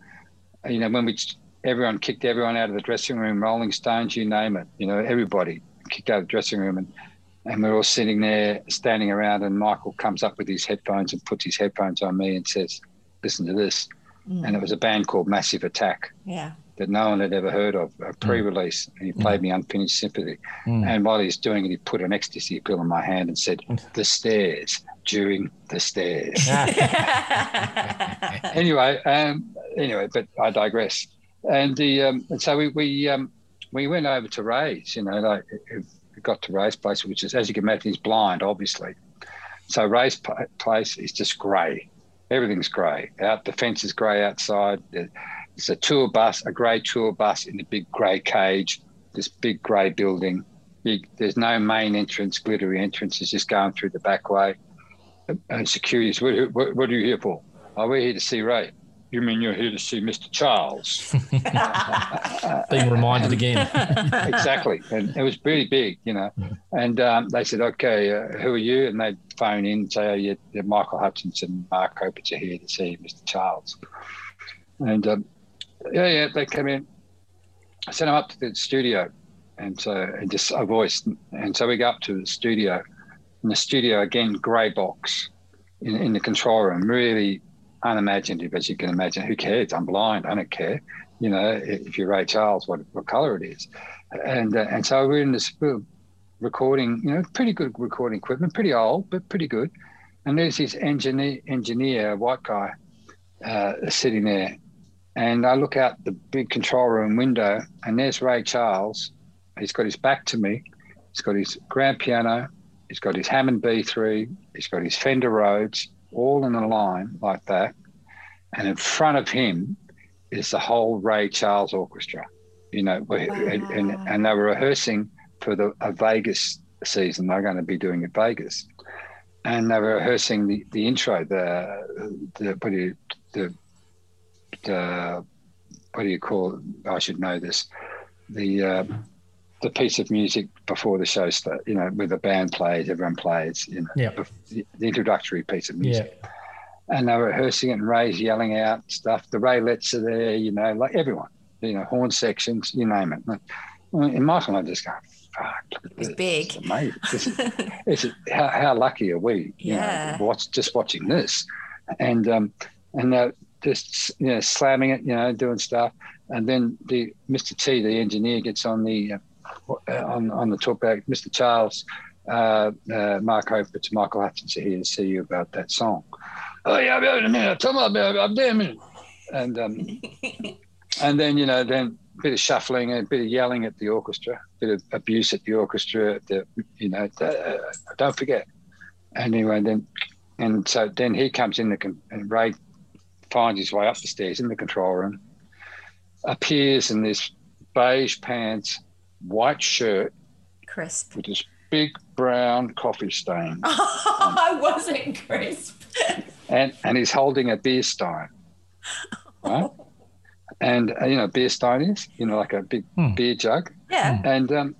You know, when we everyone kicked everyone out of the dressing room, Rolling Stones, you name it. You know, everybody kicked out of the dressing room, and and we're all sitting there, standing around, and Michael comes up with his headphones and puts his headphones on me and says, "Listen to this." And it was a band called Massive Attack yeah. that no one had ever heard of, a pre-release. And he played me Unfinished Sympathy. Mm. And while he's doing it, he put an ecstasy pill in my hand and said, (laughs) "The stairs during the stairs." (laughs) anyway, um, anyway, but I digress. And the um, and so we we um, we went over to Ray's. You know, like got to Ray's place, which is as you can imagine, he's blind, obviously. So Ray's pla- place is just grey. Everything's grey. Out the fence is grey outside. It's a tour bus, a grey tour bus in a big grey cage. This big grey building. There's no main entrance, glittery entrance. It's just going through the back way. And security says, what, what, what are you here for? Oh, we're here to see Ray. You mean you're here to see Mr. Charles? (laughs) (laughs) Being reminded again. (laughs) exactly. And it was pretty big, you know. And um, they said, okay, uh, who are you? And they'd phone in and say, oh, you're, you're Michael Hutchinson, Mark Opitz are here to see Mr. Charles. And um, yeah, yeah, they came in. I sent them up to the studio. And so, and just a voice. And so we go up to the studio. And the studio, again, grey box in, in the control room, really unimaginative, as you can imagine. Who cares? I'm blind. I don't care. You know, if you're Ray Charles, what, what color it is. And uh, and so we're in this recording, you know, pretty good recording equipment, pretty old, but pretty good. And there's this engineer, engineer, white guy, uh, sitting there. And I look out the big control room window, and there's Ray Charles. He's got his back to me. He's got his grand piano. He's got his Hammond B3. He's got his Fender Rhodes, all in a line like that. And in front of him is the whole Ray Charles Orchestra. You know, and, and, and they were rehearsing for the a Vegas season. They're going to be doing at Vegas, and they were rehearsing the, the intro, the the what do you the the what do you call? It? I should know this. The uh, the piece of music before the show start. You know, where the band plays, everyone plays. You know, Yeah. the, the introductory piece of music and they were rehearsing it and Ray's yelling out stuff. The Raelettes are there, you know, like everyone, you know, horn sections, you name it. And Michael and I just go, fuck, look at It's this. big. It's amazing. (laughs) This is, it's, how, how lucky are we, you Yeah. know, watch, just watching this. And, um, and uh, just, you know, slamming it, you know, doing stuff. And then the Mr. T, the engineer, gets on the, uh, on, on the talk back, Mr. Charles, uh, uh, Mark Opitz, Michael Hutchinson here to see you about that song. Oh yeah, I'll be in a minute. Tell me about I'm there a minute. And um, (laughs) and then you know, then a bit of shuffling, a bit of yelling at the orchestra, a bit of abuse at the orchestra. The you know, uh, don't forget. Anyway, then and so then he comes in the con- and Ray finds his way up the stairs in the control room, appears in this beige pants, white shirt Crisp. with this big brown coffee stain, (laughs) I wasn't crisp. and and he's holding a beer stein, right? And uh, you know, beer stein is you know like a big Hmm. beer jug, Yeah. and um,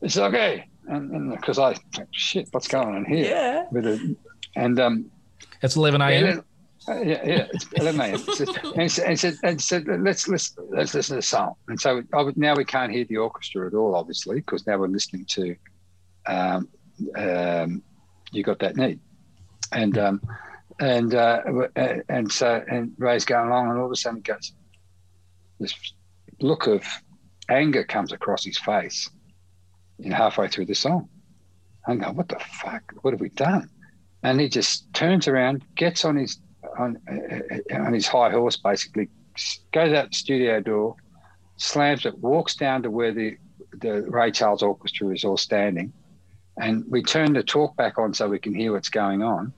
it's okay, and because I shit, what's going on here? Yeah. With it, and um, It's 11 and a.m. uh, yeah, yeah, it's 11 a.m. It's And said, and said, and said, let's let's let's listen to the song. And so would- now we can't hear the orchestra at all, obviously, because now we're listening to um, um, "You Got That Need," and um, and uh, and so and Ray's going along, and all of a sudden, he goes, this look of anger comes across his face, in halfway through the song. I'm going, what the fuck? What have we done? And he just turns around, gets on his on on his high horse, basically goes out the studio door, slams it, walks down to where the the Ray Charles Orchestra is all standing, and we turn the talk back on so we can hear what's going on.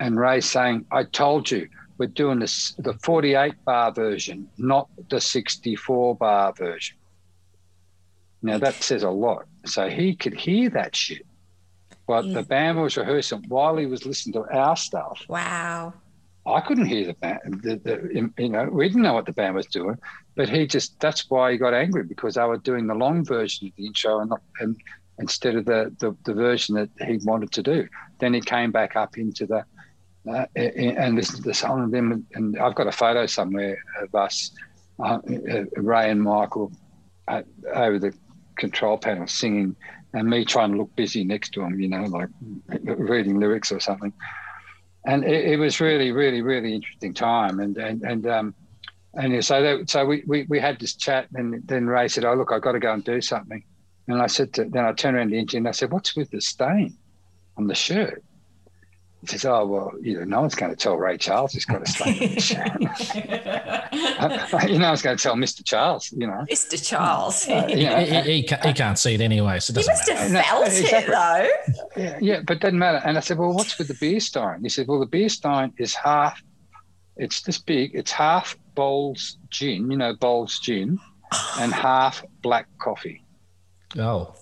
And Ray's saying, "I told you." We're doing this the 48 bar version, not the 64 bar version. Now that says a lot. So he could hear that shit. But Yeah. the band was rehearsing while he was listening to our stuff. Wow. I couldn't hear the band. The, the, you know, we didn't know what the band was doing, but he just, that's why he got angry because they were doing the long version of the intro and, not, and instead of the, the, the version that he wanted to do. Then he came back up into the, uh, and to the song. And then, and I've got a photo somewhere of us, uh, uh, Ray and Michael, uh, over the control panel singing, and me trying to look busy next to him, you know, like reading lyrics or something. And it, it was really, really, really interesting time. And and and um, and so that, so we, we we had this chat, and then Ray said, "Oh look, I've got to go and do something." And I said, to, then I turned around to the engineer and I said, "What's with the stain on the shirt?" He says, "Oh well, you know, no one's going to tell Ray Charles he's got a stain on the shirt. you know, I was going to tell Mister Charles. You know, Mr. Charles. Uh, He, yeah, he, he, he can't see it anyway, so it You doesn't He must matter. have No, felt exactly. it though. yeah, yeah, but doesn't matter. And I said, well, what's with the beer stein? He said, well, the beer stein is half. It's this big. It's half Bols gin, you know, Bols gin, and (sighs) half black coffee Oh,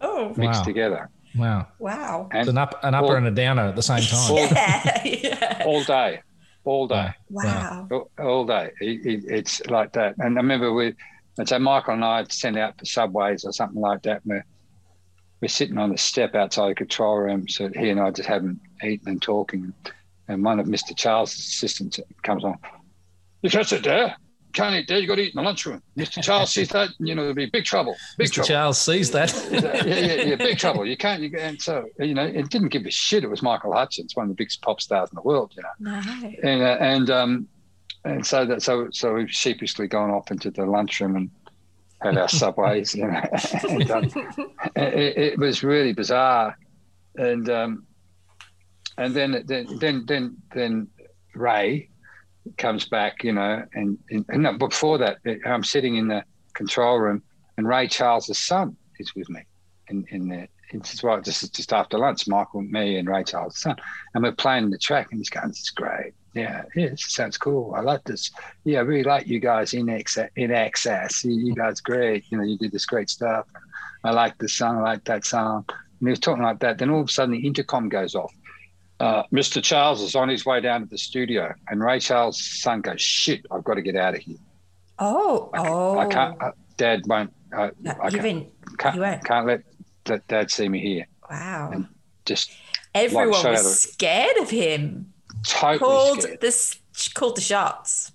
Oh, mixed Wow. together. Wow. wow. It's And an, up, an upper Well- and a downer at the same (laughs) time. Well- Yeah. yeah. all day, all day. Wow. all, all day. It, it, it's like that. And I remember we, and so Michael and I had sent out for subways or something like that. And we're, we're sitting on the step outside the control room. So he and I just haven't eaten and talking. And one of Mr. Charles' assistants comes on. You can't sit there. Can't eat there. You got to eat in the lunchroom. Mr. Charles sees that, you know, there'll be big trouble. Big Mr. trouble. Charles sees that. yeah, yeah, yeah, big trouble. You can't. You, and so you know, it didn't give a shit. It was Michael Hutchence, one of the biggest pop stars in the world. You know No. and uh, and um and so that so so we've sheepishly gone off into the lunchroom and had our subways you know (laughs) and um, it, it was really bizarre and um and then then then then then ray comes back you know and, and, and no, before that i'm sitting in the control room and ray charles's son is with me in in there it's right just just after lunch michael me and ray charles' son and we're playing the track and he's going is great yeah, yeah, this sounds cool. I like this. Yeah, I really like you guys INXS. In you, you guys great. You know, you did this great stuff. I like this song. I like that song. And he was talking like that. Then all of a sudden, the intercom goes off. Uh, Mr. Charles is on his way down to the studio, and Ray Charles' son goes, "Shit, I've got to get out of here. Oh. Oh. I can't. Uh, Dad won't. Uh, No, I can't, you won't. can't let, let Dad see me here. Wow. And Just Everyone out was of- scared of him. totally Called scared. this. Called the shots.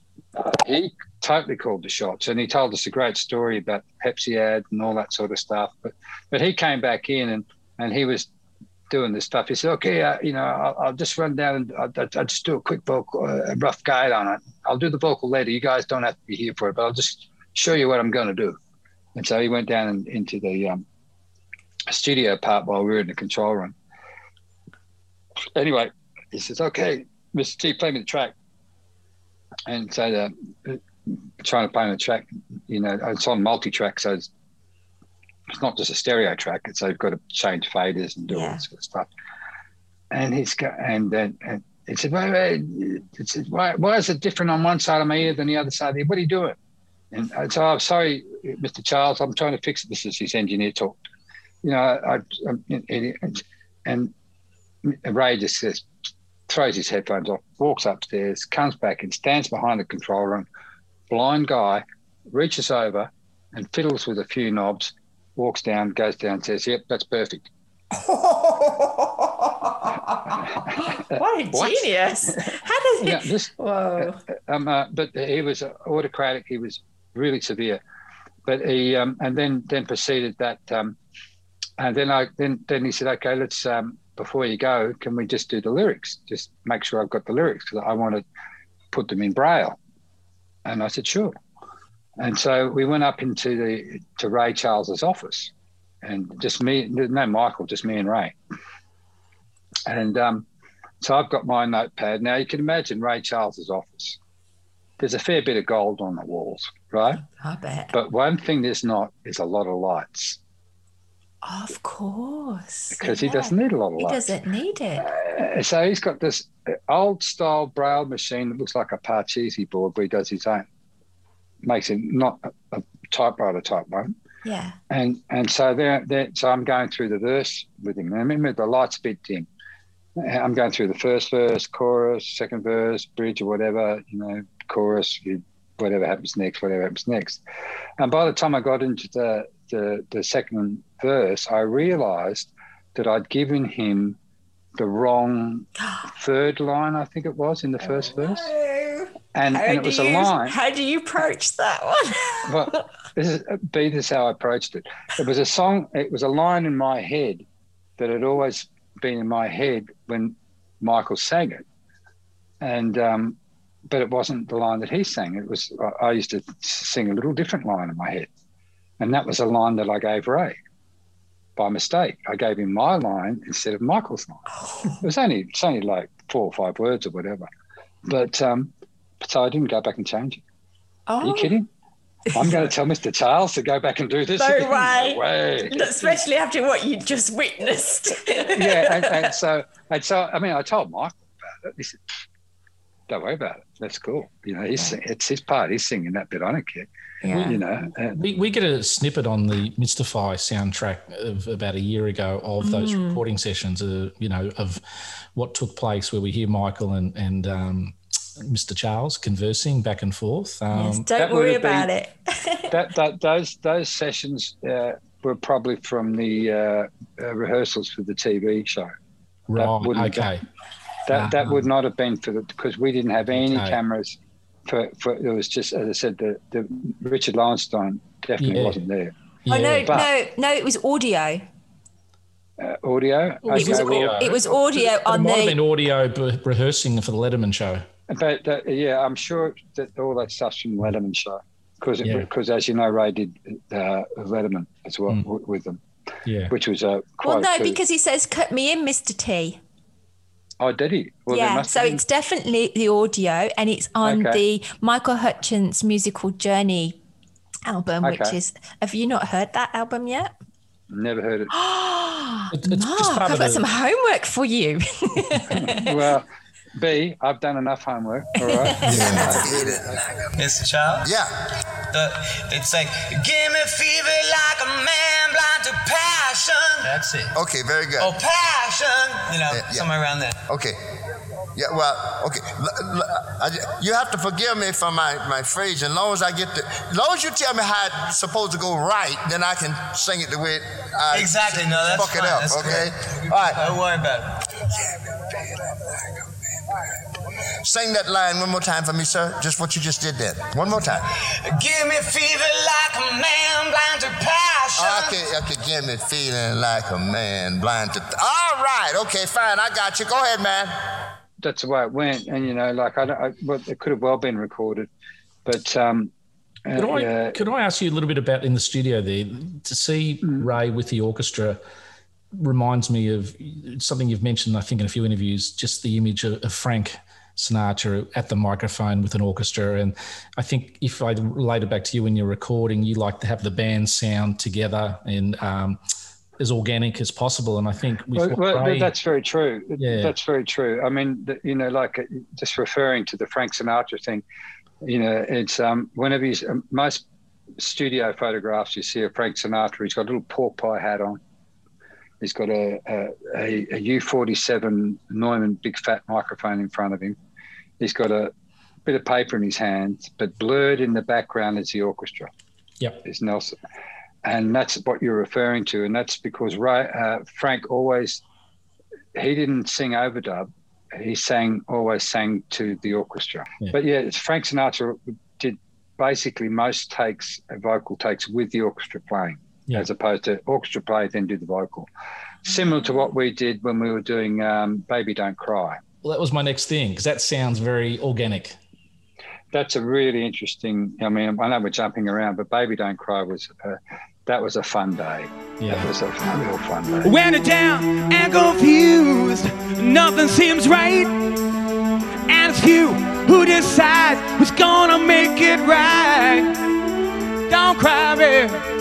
he totally called the shots and he told us a great story about Pepsi ad and all that sort of stuff. But but he came back in and and he was doing this stuff. He said, "Okay, uh, you know, I'll, I'll just run down and I'll, I'll I'll just do a quick vocal, uh, a rough guide on it. I'll do the vocal later. You guys don't have to be here for it, but I'll just show you what I'm going to do." And so he went down into the um, studio part while we were in the control room. Anyway, he says, "Okay, Mr. T, play me the track." And so the, trying to play on a track, you know, it's on multi-track, so it's, it's not just a stereo track. It's they've got to change faders and do all this sort of stuff. And he's got, and then and he said, wait, it uh, said, why, why is it different on one side of my ear than the other side of the ear? What are you doing? And uh, so I said, oh, sorry, Mr. Charles, I'm trying to fix it. This is his engineer talk. You know, I, I and, and Ray just says, throws his headphones off, walks upstairs, comes back and stands behind the control room. Blind guy reaches over and fiddles with a few knobs, walks down, goes down, says, "Yep, that's perfect." (laughs) what a genius! How does he? it? this, (laughs) Whoa! um, uh, but he was autocratic. He was really severe. But he um, and then then proceeded that. Um, and then I then then he said, "Okay, let's um, before you go, can we just do the lyrics? Just make sure I've got the lyrics because I want to put them in braille." And I said, "Sure." And so we went up into the to Ray Charles's office, and just me, no Michael, just me and Ray. And um, so I've got my notepad. Now you can imagine Ray Charles's office. There's a fair bit of gold on the walls, right? I bet. But one thing there's not is a lot of lights Of course. because he doesn't need a lot of He lights. He doesn't need it. Uh, so he's got this old style braille machine that looks like a Parcheesi board where he does his own. Makes it not a, a typewriter type one. Yeah. And and so there, there so I'm going through the verse with him. I remember the lights a bit dim. I'm going through the first verse, chorus, second verse, bridge, or whatever, you know, chorus, whatever happens next, whatever happens next. And by the time I got into the the, the second verse, I realised that I'd given him the wrong (gasps) third line, I think it was, in the first verse. And, and it was you, a line. How do you approach that one? (laughs) Well, this is B. This is how I approached it. It was a song. It was a line in my head that had always been in my head when Michael sang it, and um, but it wasn't the line that he sang. It was I, I used to sing a little different line in my head, and that was a line that I gave Ray by mistake. I gave him my line instead of Michael's line. It was only it's only like four or five words or whatever, but um, so I didn't go back and change it. Are you Oh, kidding? I'm going to tell Mr. Charles to go back and do this. No again. way. No way. especially after what you just witnessed. yeah, and, (laughs) and so and so I mean I told Michael about it. He said, "Don't worry about it. That's cool. You know, he's sing- it's his part. He's singing that bit. I don't care. Yeah. You know, and We, we get a snippet on the Mystify soundtrack of about a year ago of those Mm. recording sessions, uh, you know, of what took place where we hear Michael and, and um, Mr. Charles conversing back and forth. Um, Yes, don't worry have been- about it. (laughs) that, that those those sessions uh, were probably from the uh, uh, rehearsals for the TV show. right, wouldn't- okay. That that Uh-huh. would not have been for the because we didn't have any Okay. cameras. For, for it was just as I said, the, the Richard Lowenstein definitely Yeah. wasn't there. oh no, but- no, no! It was audio. Uh, audio. It was, Okay, well, audio. it was audio It on might have the. been audio b- rehearsing for the Letterman show. But uh, yeah, I'm sure that all that stuff's from Letterman show because Yeah. because as you know, Ray did uh, Letterman as well Mm. w- with them, Yeah. which was uh, quite. Well, no, good. because he says, "Cut me in, Mister T." oh, did he? Well, yeah, so have been- it's definitely the audio, and it's on Okay. the Michael Hutchence musical Journey album, which is. Have you not heard that album yet? never heard it. It- (gasps) it's Mark, part I've got some homework for you. (laughs) (laughs) well, B, I've done enough homework. All right. (laughs) Mr. Charles? Yeah. The, it's like, give me fever like a man blind to passion. That's it. Okay, very good. Oh, passion. You know, Yeah, yeah. somewhere around there. Okay. Yeah, well, okay. L- l- I- you have to forgive me for my, my phrase. As long as I get the, as long as you tell me how it's supposed to go right, then I can sing it the way I Exactly. No, that's fuck it fine. up. That's okay. great. All right. Don't worry about it. Sing that line one more time for me, sir. Just what you just did then. One more time. Give me fever like a man blind to passion. Okay, okay. Give me feeling like a man blind to. All right. Okay, fine. I got you. Go ahead, man. That's the way it went, and you know, like I, don't, I well, it could have well been recorded, but um, uh, Could I, yeah, could I ask you a little bit about in the studio there to see Mm. Ray with the orchestra reminds me of something you've mentioned, I think, in a few interviews, just the image of, of Frank Sinatra at the microphone with an orchestra. And I think if I relate it back to you when you're recording, you like to have the band sound together and um, as organic as possible. And I think well, well, Ray, that's very true. Yeah. That's very true. I mean, you know, like uh, just referring to the Frank Sinatra thing, you know, it's um, whenever he's um, most studio photographs you see of Frank Sinatra, he's got a little pork pie hat on. He's got a, a, a, a U47 Neumann big fat microphone in front of him. He's got a bit of paper in his hands, but blurred in the background is the orchestra. Yep. Is Nelson and that's what you're referring to, and that's because Ray, uh, Frank always he didn't sing overdub. He sang always sang to the orchestra. Yeah. But yeah, Frank Sinatra did basically most takes, vocal takes with the orchestra playing, Yeah. as opposed to orchestra play then do the vocal. Similar to what we did when we were doing um, "Baby Don't Cry." Well, that was my next thing because that sounds very organic. That's a really interesting. I mean, I know we're jumping around, but "Baby Don't Cry" was uh, that was a fun day. Yeah. That was a fun, real fun day. When you're down and confused, nothing seems right. And it's you who decides who's gonna make it right. Don't cry, baby.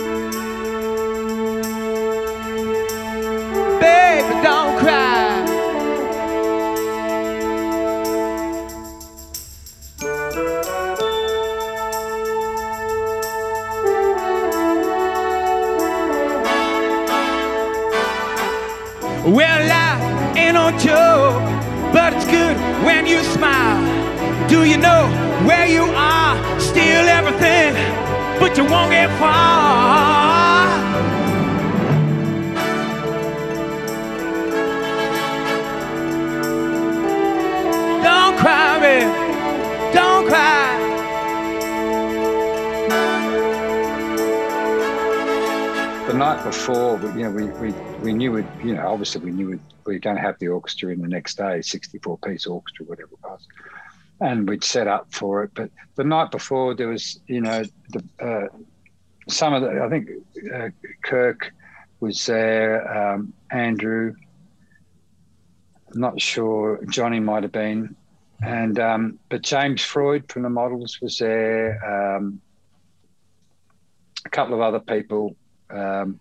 Baby, don't cry. Well, life ain't no joke, but it's good when you smile. Do you know where you are? Still everything, but you won't get far. Before, we, you know, we, we, we knew it. You know, obviously we knew we were going to have the orchestra in the next day, sixty-four piece orchestra, whatever it was, and we'd set up for it. But the night before, there was, you know, the uh, some of the. I think uh, Kirk was there. Um, Andrew. I'm not sure. Johnny might have been, and um, but James Freud from the Models was there. Um, a couple of other people um,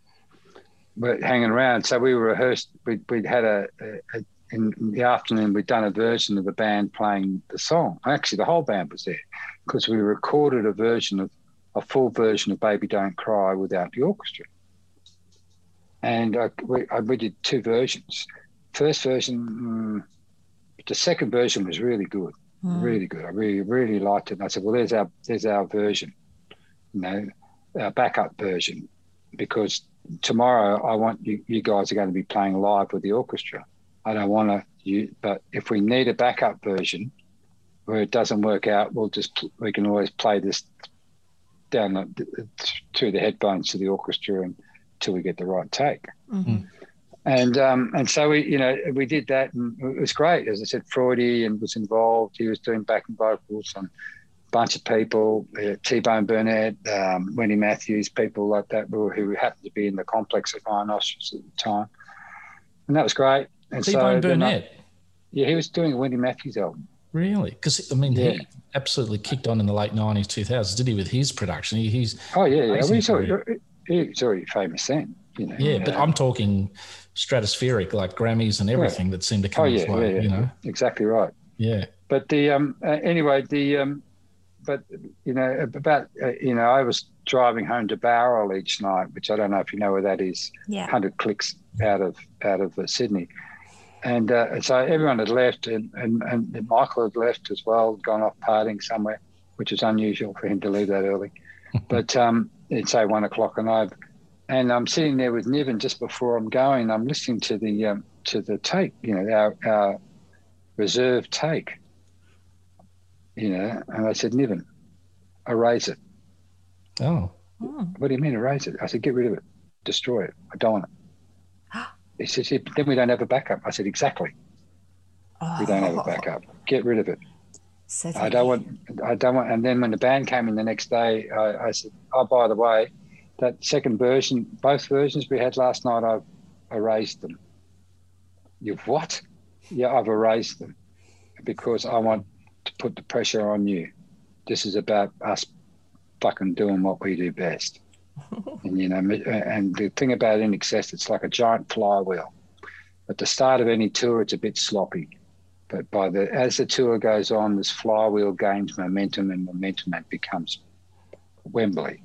were hanging around. So we were rehearsed. We'd, we'd had a, a, a in the afternoon. We'd done a version of the band playing the song. Actually, the whole band was there because we recorded a version of a full version of "Baby Don't Cry" without the orchestra. And I, we, I, we did two versions. First version, mm, the second version was really good, really good. I really, really liked it. And I said, "Well, there's our, there's our version, you know, our backup version, because tomorrow I want you, you guys are going to be playing live with the orchestra. I don't want to, you, but if we need a backup version where it doesn't work out, we'll just we can always play this down the, through the headphones to the orchestra until we get the right take." And um, and so we, you know, we did that, and it was great. As I said, Freudy and was involved. He was doing backing vocals and bunch of people, uh, T Bone Burnett, um, Wendy Matthews, people like that, who, who happened to be in the complex at Rhinoceros at the time, and that was great. And T Bone then I- Burnett. yeah, he was doing a Wendy Matthews album. Really? Because I mean, Yeah. he absolutely kicked on in the late nineties, two thousands, did he? With his production, he, he's Oh yeah, yeah. Well, he's, already, he was already famous then, you know. yeah. But I'm talking stratospheric, like Grammys and everything that seemed to oh come yeah, his way. yeah, You know? exactly right. Yeah. but the um uh, anyway the um but you know about uh, you know I was driving home to Bowral each night, which I don't know if you know where that is. Yeah. hundred clicks out of out of uh, Sydney, and uh, so everyone had left, and, and and Michael had left as well, gone off partying somewhere, which is unusual for him to leave that early. (laughs) but um, it's say one o'clock, and I've and I'm sitting there with Niven just before I'm going. I'm listening to the um, to the tape, you know, our, our reserve take, you know, and I said, Niven, erase it. Oh. Hmm. What do you mean erase it? I said, get rid of it, destroy it. I don't want it. (gasps) He says, yeah, then we don't have a backup. I said, exactly. We don't have a backup. Get rid of it. So I don't want. I don't want. And then when the band came in the next day, I, I said, "Oh, by the way, that second version, both versions we had last night, I've erased them." You've what? Yeah, I've erased them because I want to put the pressure on you. This is about us fucking doing what we do best. (laughs) and you know, and the thing about INXS, it's like a giant flywheel. At the start of any tour, it's a bit sloppy, but by the as the tour goes on, this flywheel gains momentum, and momentum and becomes Wembley.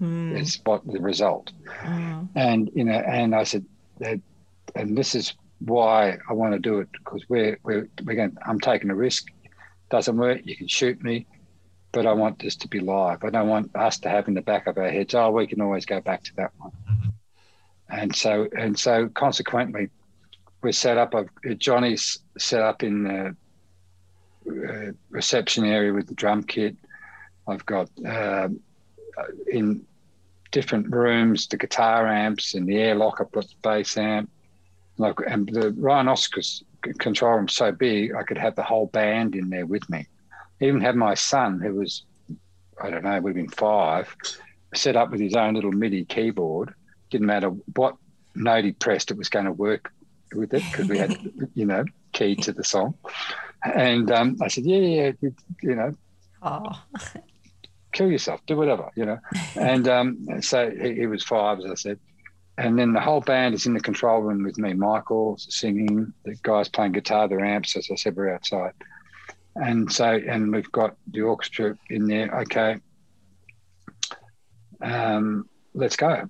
Mm. Is what the result. Mm. And you know, and I said, and this is why I want to do it because we're we're we're going. I'm taking a risk. Doesn't work. You can shoot me but I want this to be live. I don't want us to have in the back of our heads, oh, we can always go back to that one. And so, and so, consequently, we're set up. Of Johnny's set up in the uh, reception area with the drum kit. I've got uh, in different rooms the guitar amps and the airlock. I've got the bass amp. Like, and the Rhinoceros control room so big, I could have the whole band in there with me even had my son, who was, I don't know, would have been five, set up with his own little MIDI keyboard. Didn't matter what note he pressed, it was going to work with it because we had, (laughs) you know, key to the song. And um, I said, yeah, yeah, you, you know, oh. kill yourself, do whatever, you know. And um, so he, he, was five, as I said. And then the whole band is in the control room with me. Michael singing, the guys playing guitar, the amps, as I said, we're outside. And so, and we've got the orchestra in there. Okay, um, let's go.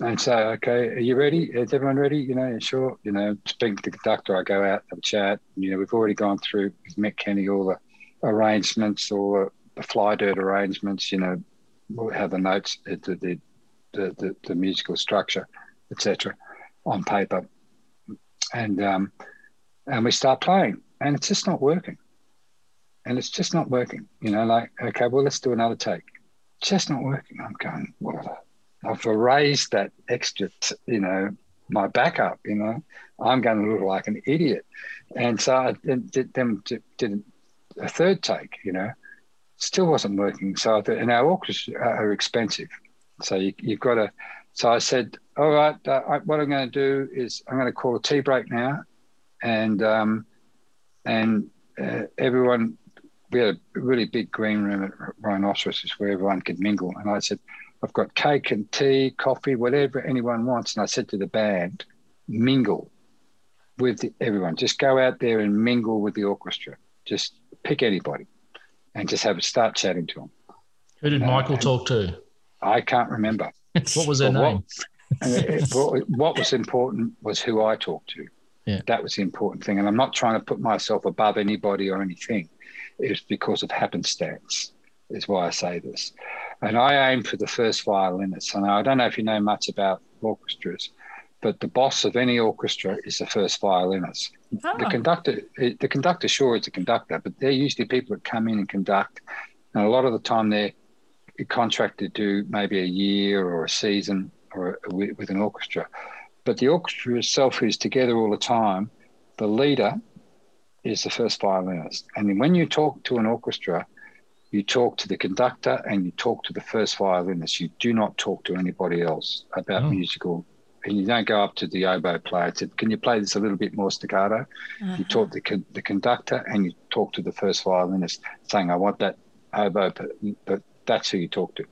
And so, okay, are you ready? Is everyone ready? You know, sure. You know, speak to the conductor. I go out, have a chat. You know, we've already gone through with Mick Kenny all the arrangements, all the fly dirt arrangements. You know, how the notes, the the the, the, the musical structure, etc., on paper, and um, and we start playing and it's just not working. And it's just not working. You know, like, okay, well, let's do another take. Just not working. I'm going, well, I've erased that extra, t- you know, my backup, you know, I'm going to look like an idiot. And so I did, them did a third take, you know, still wasn't working. So I thought, and our orchestras are expensive. So you, have got to, so I said, all right, uh, what I'm going to do is I'm going to call a tea break now. And um, and uh, everyone we had a really big green room at Rhinoceros where everyone could mingle. And I said, I've got cake and tea, coffee, whatever anyone wants. And I said to the band, mingle with the, everyone. Just go out there and mingle with the orchestra. Just pick anybody and just have a start chatting to them. Who did Michael talk to? I can't remember. (laughs) what was their name? (laughs) Uh, what, what was important was who I talked to. Yeah. That was the important thing. And I'm not trying to put myself above anybody or anything. It's because of happenstance, is why I say this. And I aim for the first violinist. And I don't know if you know much about orchestras, but the boss of any orchestra is the first violinist. Oh. The conductor, the conductor, sure, is a conductor, but they're usually people that come in and conduct. And a lot of the time they're contracted to do maybe a year or a season or with, with an orchestra. But the orchestra itself, is together all the time, the leader is the first violinist. And when you talk to an orchestra, you talk to the conductor and you talk to the first violinist. You do not talk to anybody else about oh. musical. And you don't go up to the oboe player and say, Can you play this a little bit more staccato? Uh-huh. You talk to the, the conductor and you talk to the first violinist, saying, I want that oboe, but, but that's who you talk to.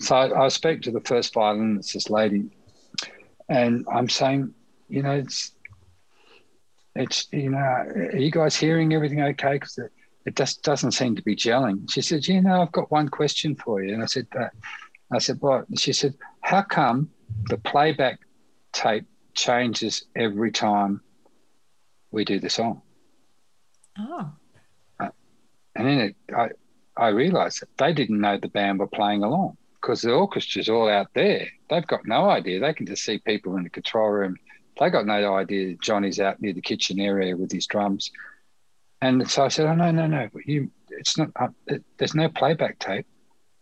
So I, I spoke to the first violinist, this lady, and I'm saying, you know, it's it's you know, are you guys hearing everything okay? Because it, it just doesn't seem to be gelling. She said, you know, I've got one question for you, and I said, uh, I said, what? And she said, how come the playback tape changes every time we do the song? Oh. Uh, and then it, I I realised that they didn't know the band were playing along because the orchestra's all out there. They've got no idea. They can just see people in the control room. They got no idea Johnny's out near the kitchen area with his drums. And so I said, "Oh no, no, no! You, it's not. Uh, it, there's no playback tape.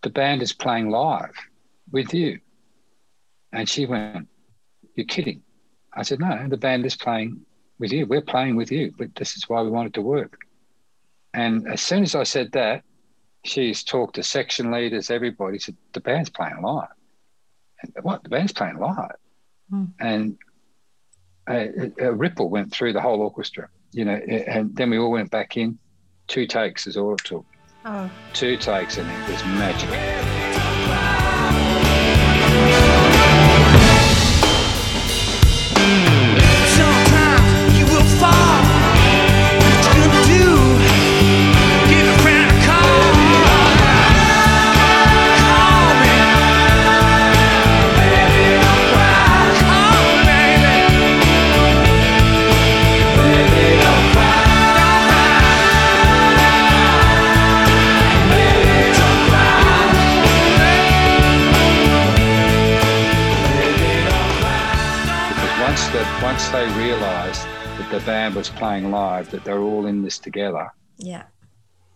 The band is playing live with you." And she went, "You're kidding?" I said, "No, the band is playing with you. We're playing with you. But this is why we want it to work." And as soon as I said that, she's talked to section leaders, everybody said the band's playing live. And what the band's playing live, mm. and a, a, ripple went through the whole orchestra. you know, and then we all went back in. Two takes is all it took. Oh. Two takes, and it was magic. Sometimes they realised that the band was playing live, that they were all in this together, Yeah.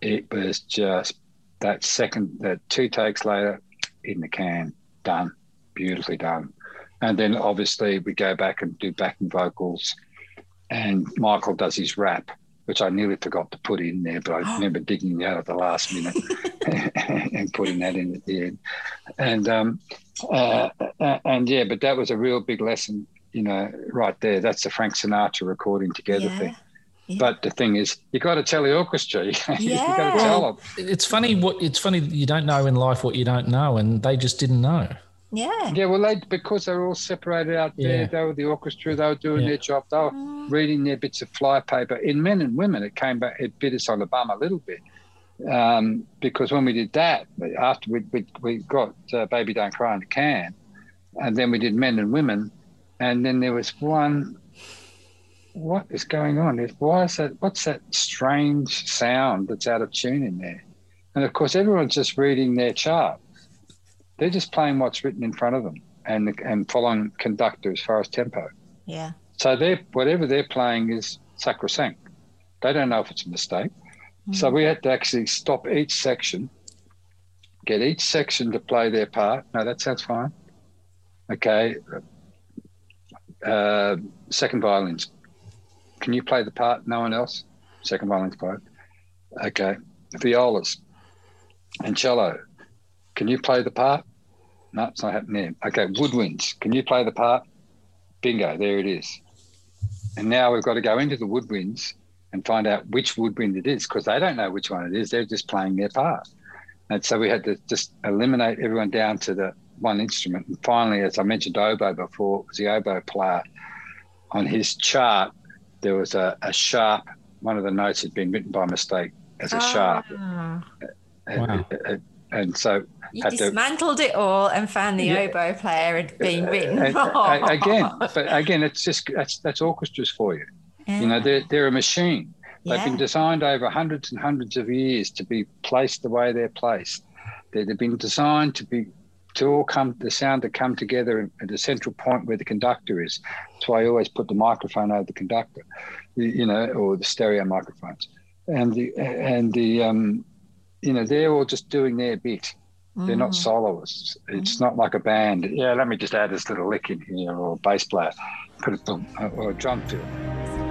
it was just that second, that two takes later, in the can, done, beautifully done, and then obviously we go back and do backing vocals, and Michael does his rap. Which I nearly forgot to put in there, but I (gasps) remember digging it out at the last minute (laughs) and putting that in at the end. And um, uh, uh, and yeah, but that was a real big lesson, you know, right there. That's the Frank Sinatra recording together Yeah. thing. Yeah. But the thing is, you got to tell the orchestra. (laughs) you got Yeah. to tell them. It's funny what it's funny that you don't know in life what you don't know, and they just didn't know. Yeah. Yeah, well, they because they were all separated out there. Yeah. They were the orchestra. They were doing Yeah. their job. They were reading their bits of flypaper. In Men and Women, it came back. It bit us on the bum a little bit um, because when we did that, after we we, we got uh, Baby Don't Cry in the can, and then we did Men and Women, and then there was one. What is going on? Why is that? What's that strange sound that's out of tune in there? And of course, everyone's just reading their chart they're just playing what's written in front of them and and following conductor as far as tempo. Yeah. So they whatever they're playing is sacrosanct. They don't know if it's a mistake. So hmm. we had to actually stop each section, get each section to play their part. No, that sounds fine. Okay. Uh, second violins. Can you play the part? No one else. Second violins part. Okay. Violas and cello. Can you play the part? No, it's not happening there. Okay, woodwinds. Can you play the part? Bingo, there it is. And now we've got to go into the woodwinds and find out which woodwind it is because they don't know which one it is. They're just playing their part. And so we had to just eliminate everyone down to the one instrument. And finally, as I mentioned oboe before, it was the oboe player. On his chart, there was a, a sharp, one of the notes had been written by mistake as a sharp. Ah. Wow. And, and so You had to- dismantled it all and found the Yeah. oboe player had been written. And- and- again, but again, it's just that's that's orchestras for you. You know, they're they're a machine. They've been designed over hundreds and hundreds of years to be placed the way they're placed. They've been designed to be to all come the sound to come together at the central point where the conductor is. That's why I always put the microphone over the conductor, you know, or the stereo microphones. And the and the um, you know, they're all just doing their bit. They're not soloists. It's not like a band. Yeah, let me just add this little lick in here, or a bass player, put it boom, or a drum fill.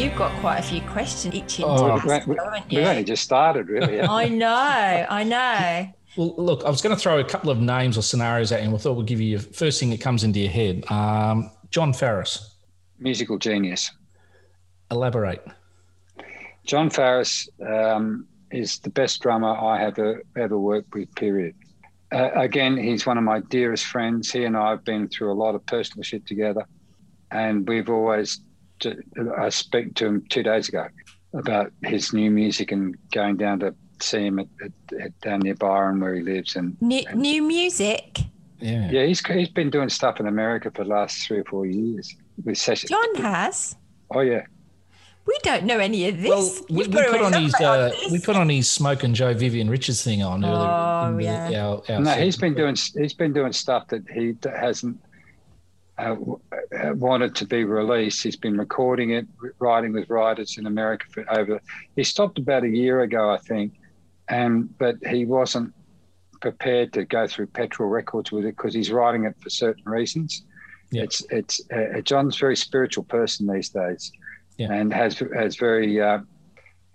You've got quite a few questions itching Oh, to We've, ask, we- haven't we've only just started, really. (laughs) I know, I know. Well, look, I was going to throw a couple of names or scenarios at you. and we thought we'd give you the first thing that comes into your head. Um, Jon Farriss, Musical genius. elaborate. Jon Farriss um, is the best drummer I have ever, ever worked with, period. Uh, again, he's one of my dearest friends. He and I have been through a lot of personal shit together. And we've always, I spoke to him two days ago about his new music and going down to see him at, at, at down near Byron where he lives. And New, new music. Yeah. yeah, he's, he's been doing stuff in America for the last three or four years with sessions. John has. Oh, yeah. We don't know any of this. Well, we, we put on his elaborate uh, on we put on his Smoke and Joe Vivian Richards thing on earlier. Oh, the- yeah. our- our No, segment. he's been doing he's been doing stuff that he hasn't. Uh, wanted to be released. He's been recording it, writing with writers in America for over. He stopped about a year ago, I think, and but he wasn't prepared to go through Petrol Records with it because he's writing it for certain reasons. Yeah. It's it's uh, John's very spiritual person these days, Yeah. and has has very uh,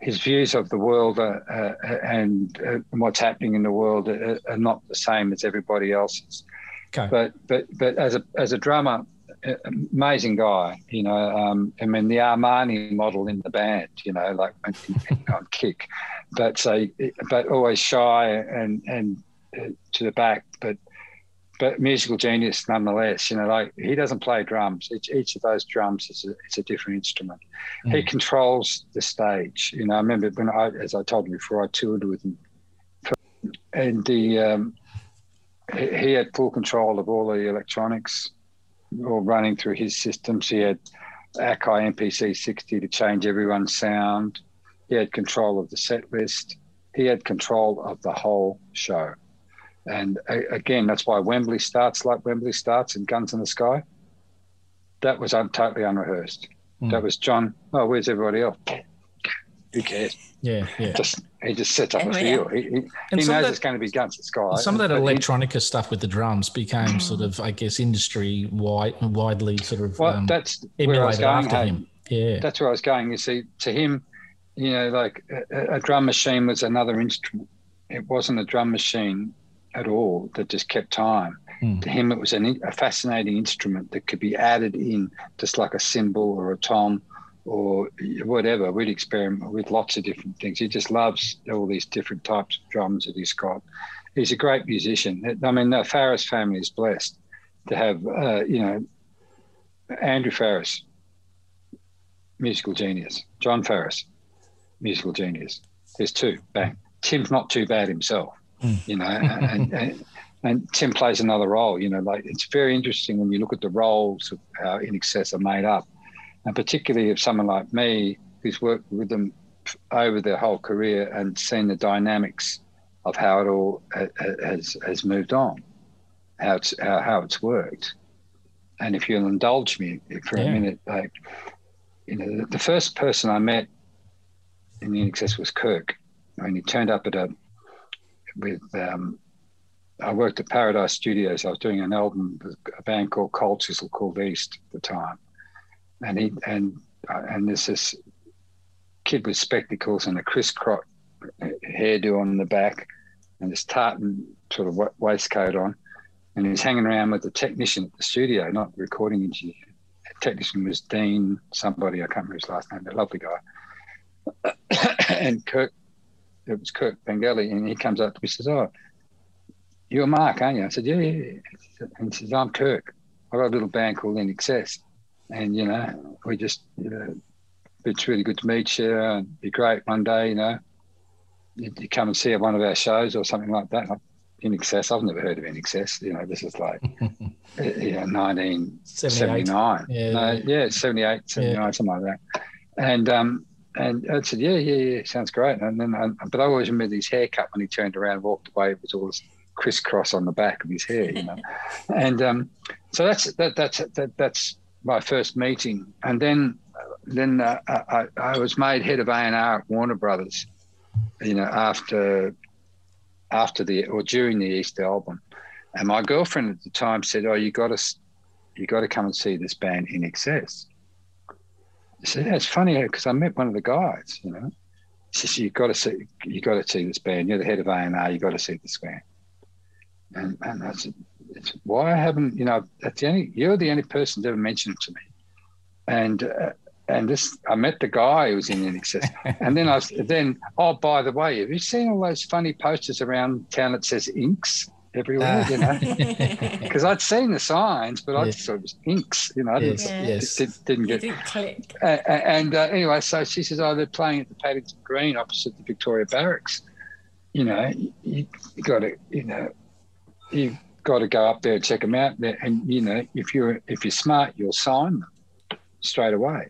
his views of the world uh, uh, and, uh, what's happening in the world are, are not the same as everybody else's. Okay. But but but as a as a drummer, amazing guy. You know, um, I mean the Armani model in the band. You know, like on kick, but so but always shy and and uh, to the back, but but musical genius nonetheless. You know, like he doesn't play drums. Each, each of those drums is a, it's a different instrument. He controls the stage. You know, I remember when I, as I told you before, I toured with him, and the um, he, he had full control of all the electronics, all running through his systems. He had Akai MPC 60 to change everyone's sound. He had control of the set list. He had control of the whole show. And again, that's why Wembley starts like Wembley starts in Guns in the Sky. That was un- totally unrehearsed. Hmm. That was John. Oh, where's everybody else? Who cares? Yeah, yeah. Just he just sets up a Everybody feel. He, he, he knows that- it's going to be Guns in the Sky. Some of that But he- electronica stuff with the drums became sort of, I guess, industry wide, widely sort of Well, um, that's where I was going. after Hayden. him. Yeah, That's where I was going. You see, to him, you know, like a, a drum machine was another instrument. It wasn't a drum machine at all that just kept time. Hmm. To him, it was an, a fascinating instrument that could be added in, just like a cymbal or a tom or whatever. We'd experiment with lots of different things. He just loves all these different types of drums that he's got. He's a great musician. I mean, the Farriss family is blessed to have, uh, you know, Andrew Farriss, musical genius. Jon Farriss, musical genius. There's two. Bang. Tim's not too bad himself, you know, and, (laughs) and and Tim plays another role. You know, like it's very interesting when you look at the roles of how INXS are made up, and particularly if someone like me who's worked with them over their whole career and seen the dynamics of how it all ha- ha- has has moved on, how it's how, how it's worked. And if you'll indulge me for a Yeah. minute, like you know, the, first person I met in the excess was Kirk. When he turned up at a with um, I worked at Paradise Studios. I was doing an album with a band called Cold Chisel called East at the time, and he and uh, and there's this kid with spectacles and a crisscross hairdo on the back, and this tartan sort of waistcoat on, and he's hanging around with the technician at the studio, not the recording engineer. The technician was Dean, somebody I can't remember his last name, a lovely guy. (coughs) and Kirk, it was Kirk Pengilly, and he comes up to me and says, "Oh, you're Mark, aren't you?" I said, "Yeah, yeah." yeah." And he says, "I'm Kirk. I've got a little band called INXS, and you know, we just, you know, it's really good to meet you, and it'd be great one day, you know, you, you come and see one of our shows or something like that." INXS, I've never heard of INXS. You know, this is like, (laughs) uh, you know, 1979. Yeah. No, yeah, 78, 79, something like that. And um, and I said, yeah, yeah, yeah, sounds great. And then, I, but I always remember his haircut when he turned around and walked away. It was all crisscross on the back of his hair, you know. (laughs) and um, so that's that, that's that, that's my first meeting. And then then uh, I, I was made head of A and R at Warner Brothers. You know, after after the or during the East album, and my girlfriend at the time said, "Oh, you got to you got to come and see this band INXS." I said, "That's funny because I met one of the guys, you know." She says, "You got to see, you got to see this band. You're the head of A and R. You got to see this band." And, and I said, it's, "Why haven't you know? That's the only you're the only person that ever mentioned it to me." And uh, and this, I met the guy who was INXS, and then I was, then oh by the way, have you seen all those funny posters around town that says Inks? Everywhere, you know, (laughs) because I'd seen the signs, but I just thought it was inks, you know. I didn't, Yes, did, didn't It get didn't click. uh, and uh, anyway, so she says, "Oh, they're playing at the Paddington Green opposite the Victoria Barracks. You know, you, you got to, you know, you got to go up there and check them out. And you know, if you're if you're smart, you'll sign them straight away."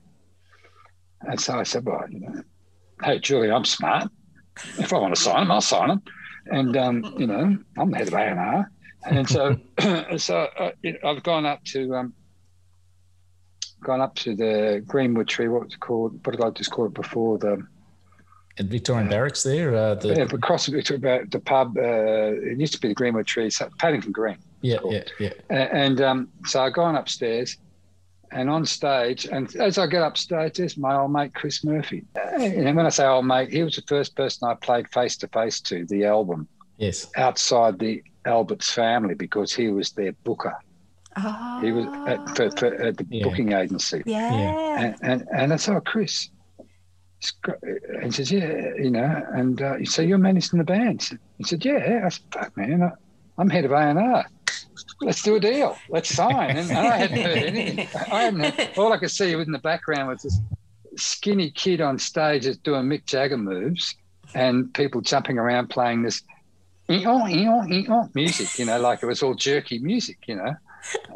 And so I said, "Well, you know, hey, Julie, I'm smart. If I want to sign them, I'll sign them." And um, you know, I'm the head of A and R, and so (coughs) so uh, I've gone up to um, gone up to the Greenwood Tree. What was it called? What did I just call it before? The At Victorian Barracks there. Uh, the, yeah, across the, about the pub. Uh, it used to be the Greenwood Tree, so Paddington Green. yeah, called. yeah, yeah. A- And um, so I gone upstairs and on stage, and as I get upstairs, there's my old mate Chris Murphy. And when I say old mate, he was the first person I played face to face to the album Yes. outside the Alberts family because he was their booker. Oh, He was at, for, for, at the Yeah. booking agency. yeah. And, and, and I said, oh, Chris. And he says, yeah, you know, and uh, said, you're managing the band. He said, yeah. I said, fuck, man, I'm head of A&R. Let's do a deal. Let's sign. And I hadn't heard anything. I all I could see in the background was this skinny kid on stage just doing Mick Jagger moves and people jumping around playing this "ee-oh, ee-oh, ee-oh" music, you know, like it was all jerky music, you know.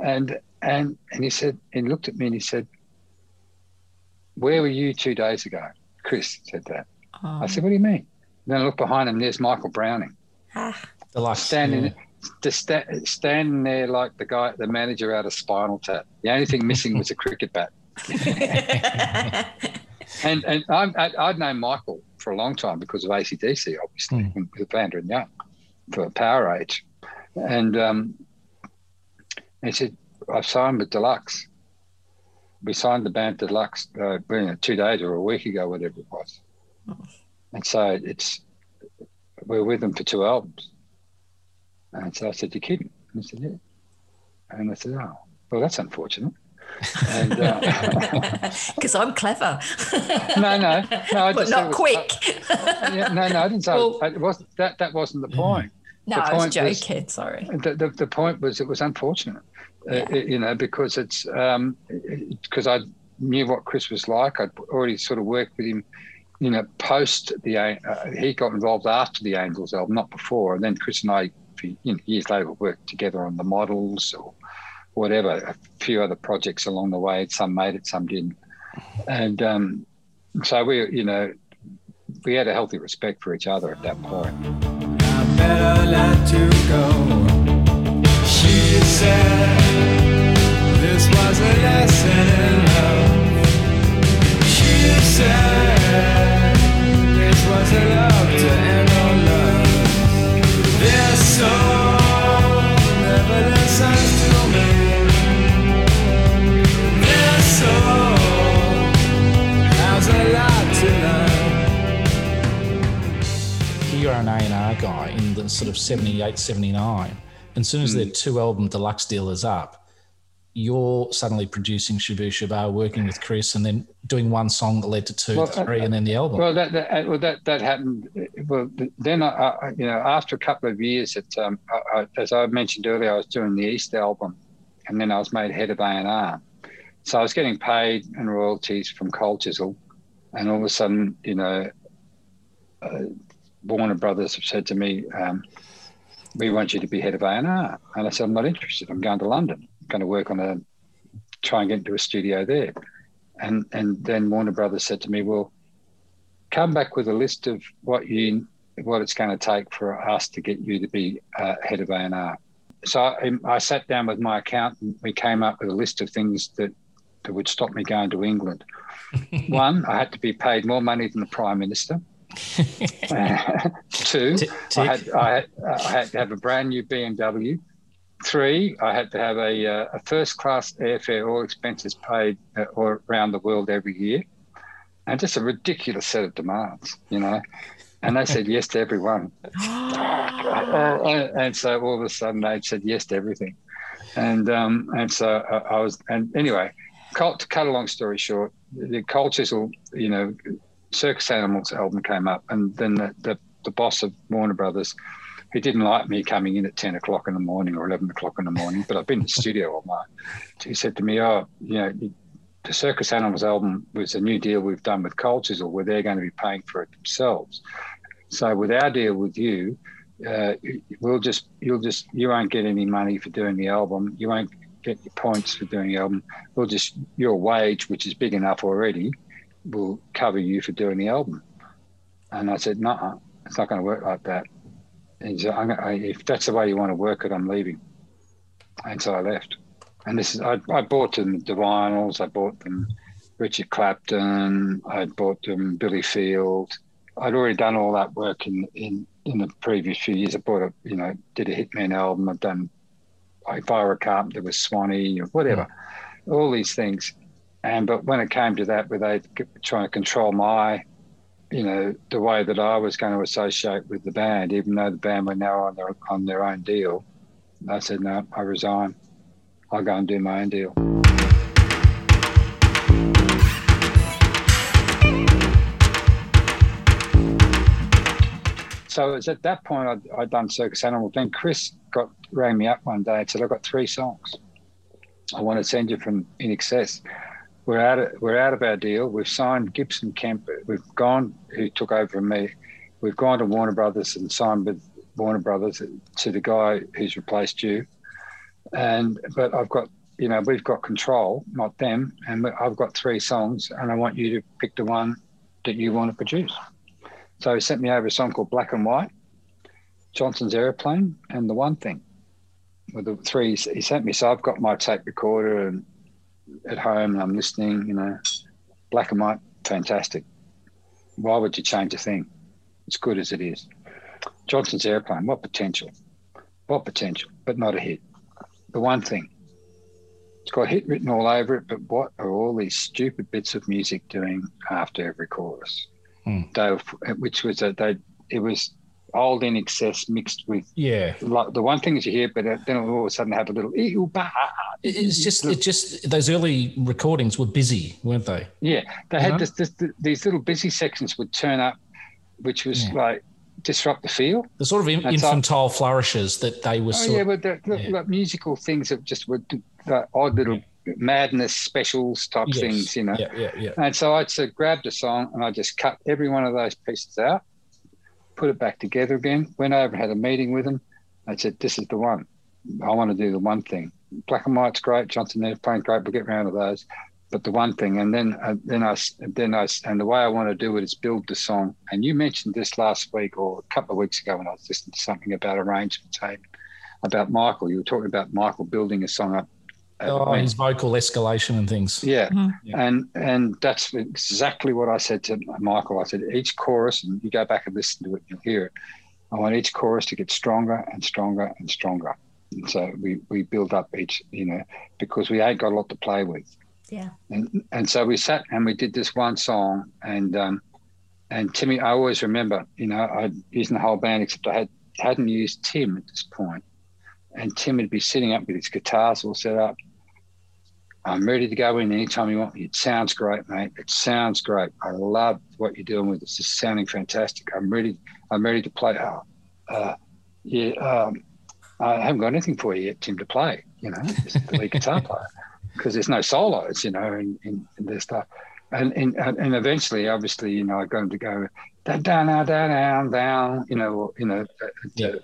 And and and he said, and he looked at me and he said, Where were you two days ago? Chris said that. I said, What do you mean? Then I look behind him, there's Michael Browning Deluxe. standing yeah. just sta- standing there like the guy, the manager out of Spinal Tap. The only thing missing was a cricket bat. (laughs) and and I'm, I, I'd known Michael for a long time because of ACDC, obviously, Mm. with Vanda and Young for Powerage. And um, he said, I've signed with Deluxe. We signed the band Deluxe uh, two days or a week ago, whatever it was. And so it's, we're with them for two albums. And so I said, You kidding? And he said, Yeah. And I said, Oh, well, that's unfortunate. And uh, (laughs) Because I'm clever. no, no, no, I (laughs) but just said not was- quick. yeah, no, no, I didn't say Well- it wasn't that. That wasn't the point. no, the I was point was- Sorry. The, the, the point was it was unfortunate, uh, Yeah. you know, because it's because I knew what Chris was like. I'd already sort of worked with him, you know, post the uh, he got involved after the Angels album, not before. And then Chris and I, for, you know, years later, worked together on the models or whatever, a few other projects along the way. Some made it, some didn't, and um, so we, you know, we had a healthy respect for each other at that point. I better let you go. She said sort of 78, 79. And as soon as their hmm. two album deluxe deal is up, you're suddenly producing Shabooh Shoobah, working with Chris, and then doing one song that led to two, Well, three, uh, and then the album. Well, that, that well that that happened. Well, then I, I you know after a couple of years, that um, I, as I mentioned earlier, I was doing the East album, and then I was made head of A and R. So I was getting paid and royalties from Cold Chisel, and all of a sudden, you know, uh, Warner Brothers have said to me, um, "We want you to be head of A and R," and I said, "I'm not interested. I'm going to London. Going to work on a try and get into a studio there." And and then Warner Brothers said to me, "Well." come back with a list of what you what it's going to take for us to get you to be uh, head of A&R. So I, um, I sat down with my accountant. We came up with a list of things that, that would stop me going to England. (laughs) One, I had to be paid more money than the Prime Minister. (laughs) Uh, (laughs) two, Tick, I had, I, had, uh, I had to have a brand new BMW. Three, I had to have a, uh, a first class airfare, all expenses paid uh, or around the world every year and just a ridiculous set of demands, you know. And they said yes to everyone, (gasps) and so all of a sudden they said yes to everything. And um, and so I, I was, and anyway, to cut a long story short, the Cold Chisel, you know, Circus Animals album came up, and then the, the, the boss of Warner Brothers, who didn't like me coming in at 10 o'clock in the morning or 11 o'clock in the morning, but I've been in the studio all night, he said to me, Oh, you know, the Circus Animals album was a new deal we've done with Cold Chisel where they're going to be paying for it themselves. So with our deal with you, uh, we'll just you'll just you won't get any money for doing the album. You won't get your points for doing the album. We'll just your wage, which is big enough already, will cover you for doing the album. And I said, no, it's not going to work like that. And I'm gonna, if that's the way you want to work it, I'm leaving. And so I left. and this is I, I bought them the vinyls. I bought them Richard Clapton. I bought them Billy Field. I'd already done all that work in in in the previous few years. I bought a you know did a Hitman album. I've done if I were a carpenter with Swanee or whatever, hmm. all these things. And but when it came to that, where they trying to control my, you know, the way that I was going to associate with the band, even though the band were now on their on their own deal, I said no, I resign. I'll go and do my own deal. So it was at that point I'd, I'd done Circus Animal. Then Chris got rang me up one day and said, "I've got three songs. I want to send you from INXS. We're out of we're out of our deal. We've signed Gibson Kemp. We've gone who took over from me. We've gone to Warner Brothers and signed with Warner Brothers to the guy who's replaced you. And but I've got you know we've got control, not them. And I've got three songs, and I want you to pick the one that you want to produce." So he sent me over a song called Black and White, Johnson's Aeroplane, and The One Thing. With the three he sent me. So I've got my tape recorder and at home and I'm listening, you know, black and white, fantastic. Why would you change a thing? It's good as it is. Johnson's Aeroplane, what potential? What potential, but not a hit. The one thing. It's got hit written all over it, but what are all these stupid bits of music doing after every chorus? Mm. They, which was a they it was old INXS mixed with yeah like the one thing is you hear, but then all of a sudden had a little ew, bah. It's just it just those early recordings were busy, weren't they? Yeah, they You had know? this, this, these little busy sections would turn up, which was Yeah. like disrupt the feel. The sort of in- infantile flourishes that they were Oh yeah, but the, the, like musical things that just were like odd little madness specials type Yes. things, you know. Yeah, yeah, yeah. And so I just grabbed a song and I just cut every one of those pieces out, put it back together again, went over and had a meeting with them. I said, This is the one. I want to do the one thing. Black and white's great, Johnson Airplane great, we'll get round to those. But the one thing, and then uh, then I then I and the way I want to do it is build the song. And you mentioned this last week or a couple of weeks ago when I was listening to something about arrangements, hey, about Michael. You were talking about Michael building a song up. At oh, his vocal escalation and things. yeah. And and that's exactly what I said to Michael. I said each chorus, and you go back and listen to it, you'll hear it. I want each chorus to get stronger and stronger and stronger. And so we we build up each, you know, because we ain't got a lot to play with. Yeah. And and so we sat and we did this one song, and um, and Timmy, I always remember, you know, I'd using the whole band except I had hadn't used Tim at this point, and Tim would be sitting up with his guitars all set up. I'm ready to go in anytime you want me. It sounds great, mate. It sounds great. I love what you're doing with this. It's sounding fantastic. I'm ready. I'm ready to play. Oh, uh, yeah, um, I haven't got anything for you yet, Tim, to play. You know, the lead guitar player (laughs) because there's no solos, you know, in, in, in this stuff. And, and and eventually, obviously, you know, I got him to go down, down, down, down, you know, you know, uh, to,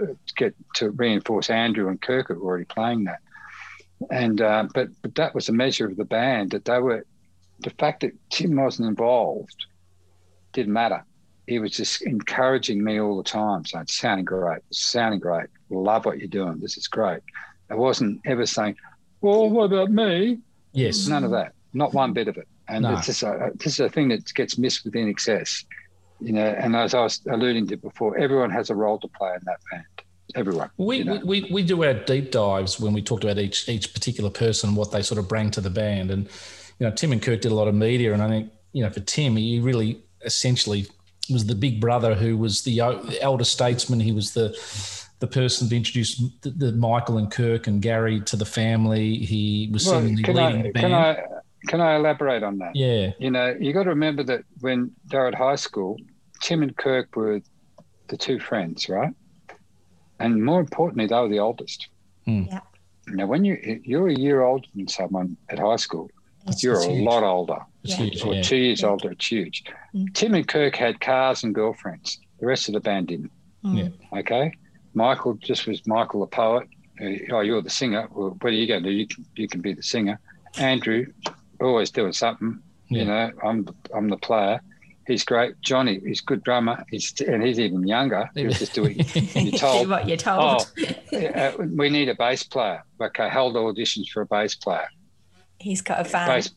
uh, to get to reinforce Andrew and Kirk who are already playing that. And uh, but but that was a measure of the band that they were the fact that Tim wasn't involved didn't matter. He was just encouraging me all the time, saying, "It's sounding great, it's sounding great. Love what you're doing. This is great." I wasn't ever saying, "Well, what about me?" Yes. None of that. Not one bit of it. And No. it's just a, this is a thing that gets missed with INXS. You know, and as I was alluding to before, everyone has a role to play in that band. Everyone. We, you know. we, we, do our deep dives when we talked about each each particular person, what they sort of bring to the band. And, you know, Tim and Kirk did a lot of media. And I think, you know, for Tim, he really essentially was the big brother who was the, elder statesman. He was the the person to introduce the, the Michael and Kirk and Gary to the family. He was Well, seemingly leading I, the band. Can I, can I elaborate on that? Yeah. You know, you got to remember that when they were at high school, Tim and Kirk were the two friends, right? And more importantly, they were the oldest. Hmm. Yeah. Now, when you you're a year older than someone at high school, you're It's a huge. lot older. It's huge, Or yeah. two years older, it's huge. Tim and Kirk had cars and girlfriends. The rest of the band didn't. Yeah. Okay. Michael just was Michael the poet. Uh, Oh, you're the singer. Well, what are you going to do? You can, you can be the singer. Andrew, always doing something. You know, I'm I'm the player. He's great. Johnny, he's a good drummer. He's and he's even younger. (laughs) He was just doing. (laughs) You're Do told. what you're told. Oh, uh, we need a bass player. Okay, held auditions for a bass player. He's got a fan. Bass,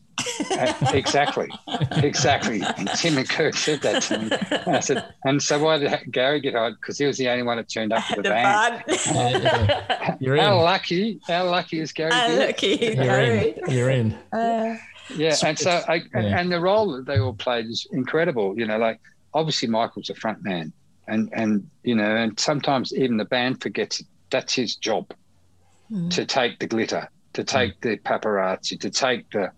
uh, exactly, exactly. And Tim and Kirk said that to me. And I said, and so why did Gary get hired? Because he was the only one that turned up (laughs) to the, the band. fan. Yeah, You're How in. lucky! How lucky is Gary? Gill? look, he's You're Gary. in. You're in. Uh, Yeah, and so I, Yeah. and the role that they all played is incredible. You know, like obviously Michael's a front man, and and you know, and sometimes even the band forgets it. that's his job hmm. to take the glitter, to hmm. take the paparazzi, to take the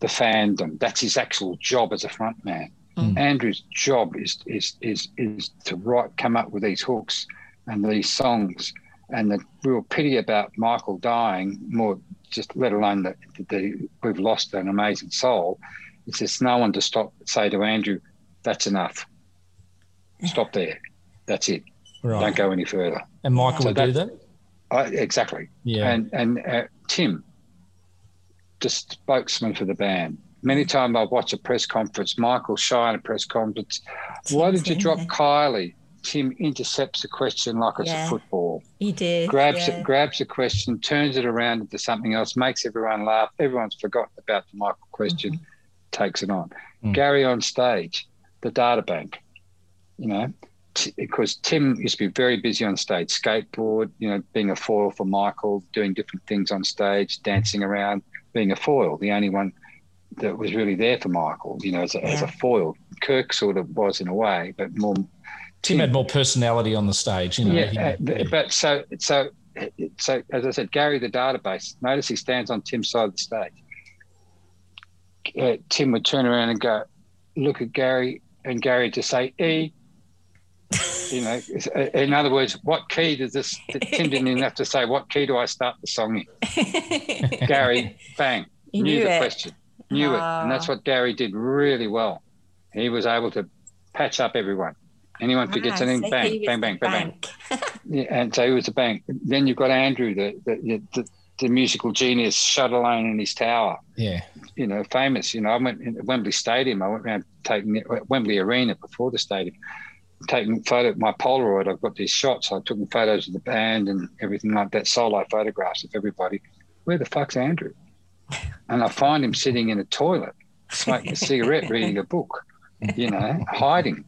the fandom. That's his actual job as a front man. Hmm. Andrew's job is is is is to write, come up with these hooks and these songs. And the real pity about Michael dying, more just let alone that the, we've lost an amazing soul, It's just no one to stop say to Andrew, "That's enough. Stop there. That's it. Right. Don't go any further." And Michael So would do that- that. I, exactly. Yeah. And and uh, Tim, the spokesman for the band. Many times I watch a press conference, Michael shy in a press conference. Why did you drop Kylie? Tim intercepts a question like it's Yeah. a football. he did. Grabs yeah. it, grabs a question, turns it around into something else, makes everyone laugh. Everyone's forgotten about the Michael question, Mm-hmm. takes it on. Mm. Gary on stage, the data bank, you know, t- because Tim used to be very busy on stage, skateboard, you know, being a foil for Michael, doing different things on stage, dancing around, being a foil, the only one that was really there for Michael, you know, as a, as a foil. Kirk sort of was in a way, but more Tim had more personality on the stage, you know. yeah, he- uh, but- but so so so as I said, Gary the database. Notice he stands on Tim's side of the stage. Uh, Tim would turn around and go, look at Gary, and Gary to say E. You know, in other words, what key does this? Tim didn't even have to say what key do I start the song in. (laughs) Gary, bang, knew, knew the it. question, knew it, and that's Ah. what Gary did really well. He was able to patch up everyone. Anyone forgets Ah, anything, so bang, he was bang, bang, bang, bang. (laughs) Yeah, and so he was a bank. Then you've got Andrew, the the, the the musical genius, shut alone in his tower. yeah. You know, famous. You know, I went in Wembley Stadium. I went around taking Wembley Arena before the stadium, taking photo. My Polaroid. I've got these shots. I took photos of the band and everything like that. Solo photographs of everybody. Where the fuck's Andrew? (laughs) And I find him sitting in a toilet, smoking a cigarette, reading a book. You know, hiding.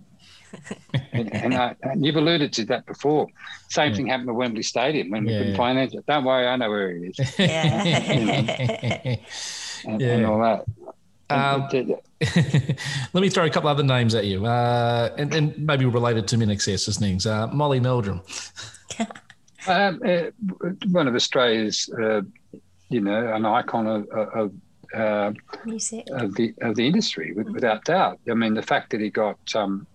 And, and, I, and you've alluded to that before. Same thing happened at Wembley Stadium when we couldn't finance it. Don't worry, I know where he is (laughs) Yeah. (laughs) and, Yeah. and all that. Um, (laughs) Let me throw a couple other names at you, uh, and, and maybe related to Min Excess things. Uh, Molly Meldrum. Um, uh, one of Australia's, uh, you know, an icon of, of, uh, Music. of the of the industry, without doubt. I mean, the fact that he got um,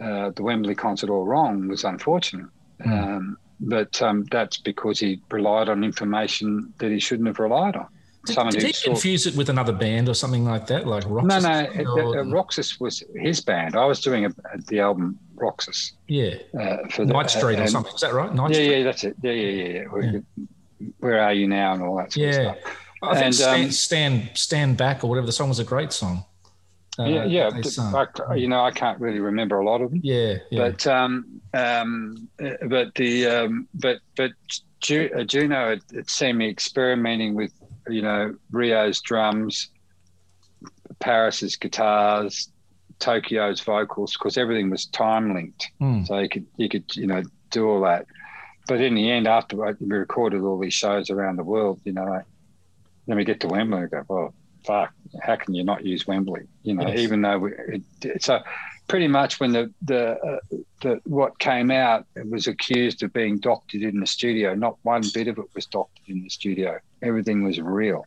uh, the Wembley concert all wrong was unfortunate, um, but um, that's because he relied on information that he shouldn't have relied on. Did, did he saw- confuse it with another band or something like that, like Roxus? no, no, it, or- uh, Roxus was his band. I was doing a, the album Roxus yeah, uh, for the, Night Street or something. Is that right? Night yeah, Street. yeah, that's it. Yeah, yeah, yeah. yeah. Where, where are you now and all that sort Yeah. of stuff. I think And, stand, um, stand, stand back or whatever the song was a great song. Uh, yeah, yeah. but. I, you know, I can't really remember a lot of them. yeah, yeah. But um, um, uh, but the um, but but Ju- uh, Juno had, had seen me experimenting with you know Rio's drums, Paris's guitars, Tokyo's vocals because everything was time linked, Hmm. so you could you could you know do all that. But in the end, after we recorded all these shows around the world, you know, like, then we get to Wembley and go, well, fuck, how can you not use Wembley? You know, Yes. even though we, it, so pretty much when the the, uh, the what came out, it was accused of being doctored in the studio. Not one bit of it was doctored in the studio. Everything was real.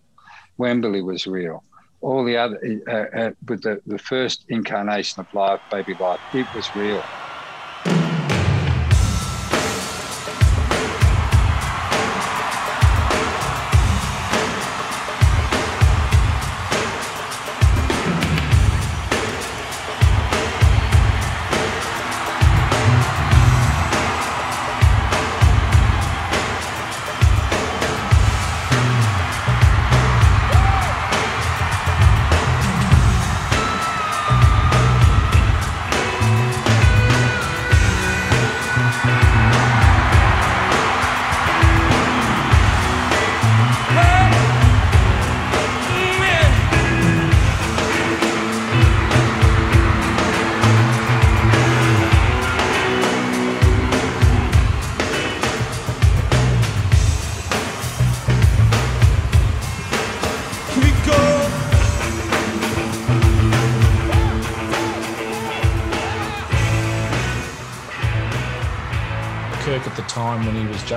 Wembley was real. All the other, uh, uh, with the, the first incarnation of Live Baby Live, it was real.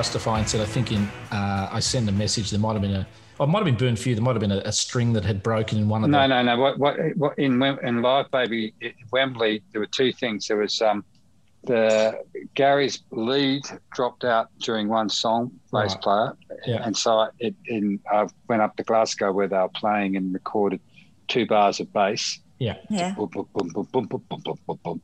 Justify and said, I think in, uh, I sent a message. There might have been a, oh, it might have been burn few. There might have been a, a, string that had broken in one of no, the. No, no, no. What, what, what in, in live, baby, eh, Wembley, there were two things. There was um, the Gary's lead dropped out during one song, bass right. player, yeah. and so it, in, I went up to Glasgow where they were playing and recorded two bars of bass. Yeah. yeah.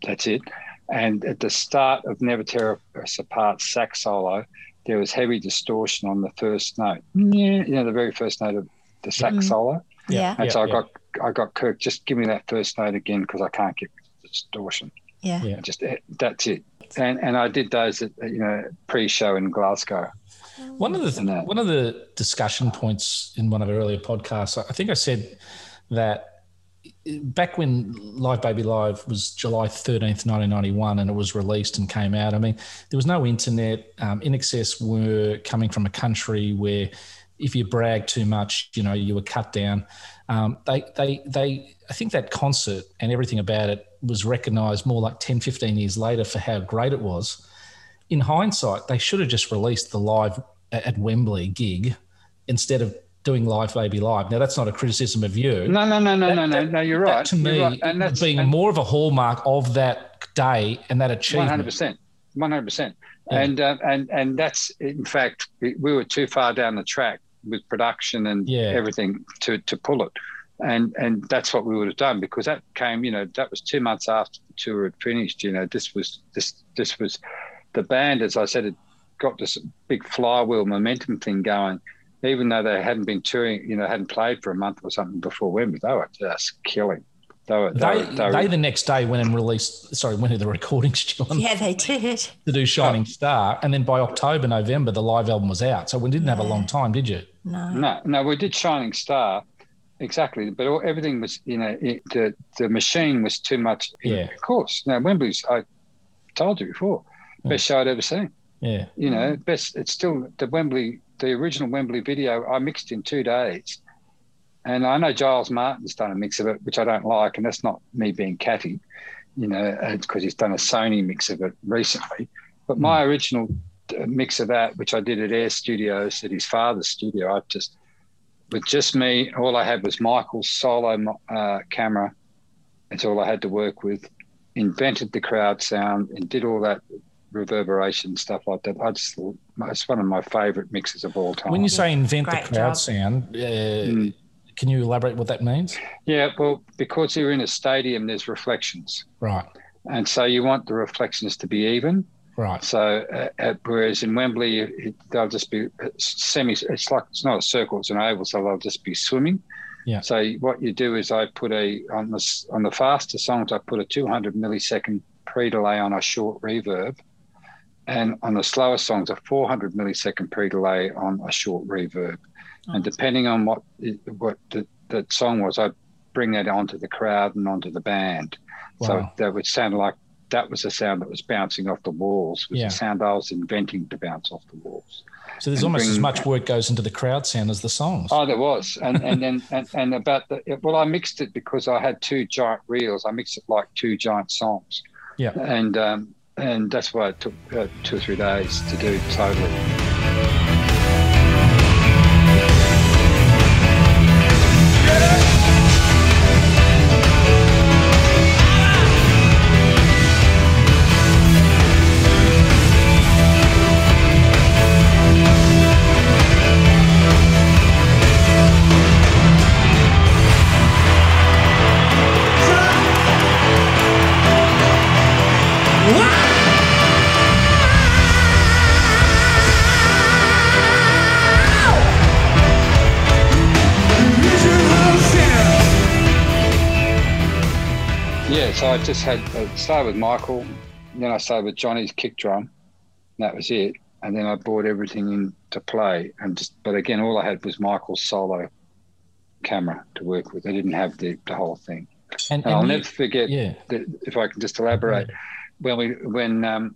That's it. And at the start of Never Tear Us Apart sax solo, there was heavy distortion on the first note. Yeah, you know, the very first note of the sax Mm. solo. Yeah. And so I yeah. got I got Kirk, just give me that first note again because I can't get distortion. Yeah. Yeah. Just eh, that's it. And and I did those at you know pre-show in Glasgow. One of the And that- one of the discussion points in one of our earlier podcasts, I think I said that back when Live Baby Live was July 13th, 1991, and it was released and came out, I mean, there was no internet. Um, INXS were coming from a country where if you brag too much, you know, you were cut down. Um, they, they, they, I think that concert and everything about it was recognized more like 10, 15 years later for how great it was. In hindsight, they should have just released the live at Wembley gig instead of doing Live Baby Live. Now, that's not a criticism of you. No, no, no, no, That- no, no, no. You're right. to me, right. and that's being and more of a hallmark of that day and that achievement. hundred percent, one hundred percent. And uh, and and that's in fact we, we were too far down the track with production and Yeah. everything to to pull it. And and that's what we would have done because that came, you know, that was two months after the tour had finished. You know, this was this this was the band, as I said, had got this big flywheel momentum thing going. Even though they hadn't been touring, you know, hadn't played for a month or something before Wembley, they were just killing. They were, they, They, were, they, were, they the next day went and released, sorry, went to the recording (laughs) studio Yeah, they did. to do Shining Star. And then by October, November, the live album was out. So we didn't have a long time, did you? No. No, no, we did Shining Star, exactly. But all, everything was, you know, it, the the machine was too much. Yeah. Of course. Now Wembley's, I told you before, best mm. show I'd ever seen. Yeah. You know, best. It's still the Wembley, the original Wembley video. I mixed in two days, and I know Giles Martin's done a mix of it, which I don't like, and that's not me being catty. You know, because he's done a Sony mix of it recently. But my original uh, mix of that, which I did at Air Studios at his father's studio, I just with just me. All I had was Michael's solo uh, camera. It's all I had to work with. Invented the crowd sound and did all that reverberation stuff like that. I just it's one of my favorite mixes of all time. When you say invent Great the crowd job. sound, uh, Mm. can you elaborate what that means? yeah, well, because you're in a stadium, there's reflections, Right. and so you want the reflections to be even. Right. So, uh, uh, whereas in Wembley, it, they'll just be uh, semi. It's like it's not a circle; it's an oval, so they'll just be swimming. Yeah. So what you do is I put a on the on the faster songs I put a 200 millisecond pre delay on a short reverb, and on the slower songs a 400 millisecond pre delay on a short reverb, and depending on what what the, the song was, I bring that onto the crowd and onto the band. So that would sound like that was the sound that was bouncing off the walls. Was Yeah. the sound I was inventing to bounce off the walls. So there's almost as much work goes into the crowd sound as the songs. Oh, there was, and and then and, and about the well, I mixed it because I had two giant reels. I mixed it like two giant songs, Yeah. and um, and that's why it took uh, two or three days to do totally. So I just had I started with Michael, then I started with Johnny's kick drum, and that was it. And then I brought everything in to play, and just but again, all I had was Michael's solo camera to work with. I didn't have the, the whole thing. and, And I'll you- never forget yeah. that if I can just elaborate, when we when um,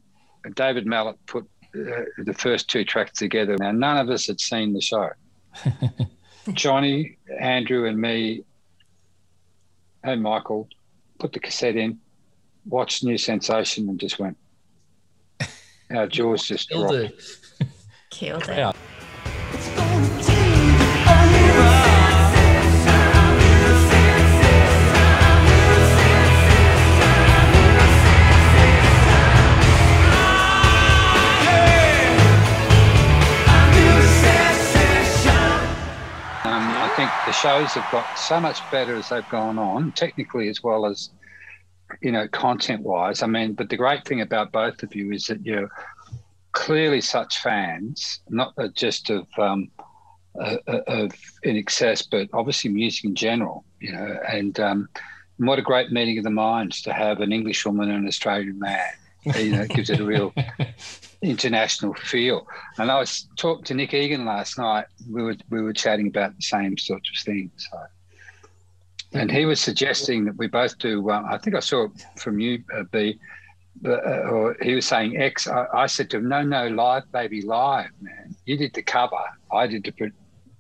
David Mallet put uh, the first two tracks together. Now none of us had seen the show. (laughs) Johnny, Andrew, and me, and Michael put the cassette in, watched New Sensation, and just went. (laughs) Our jaws just Still dropped. do. Killed it. Yeah. The shows have got so much better as they've gone on, technically as well as you know, content wise. I mean, but the great thing about both of you is that you're clearly such fans, not just of um, uh, of INXS, but obviously music in general. You know, and um, what a great meeting of the minds to have an English woman and an Australian man. You know, it gives it a real (laughs) international feel. And I was talking to Nick Egan last night. We were we were chatting about the same sorts of things. So. And he was suggesting that we both do. Um, I think I saw it from you, uh, B. Uh, or he was saying X. I, I said to him, "No, no, live, baby, live, man. You did the cover. I did the.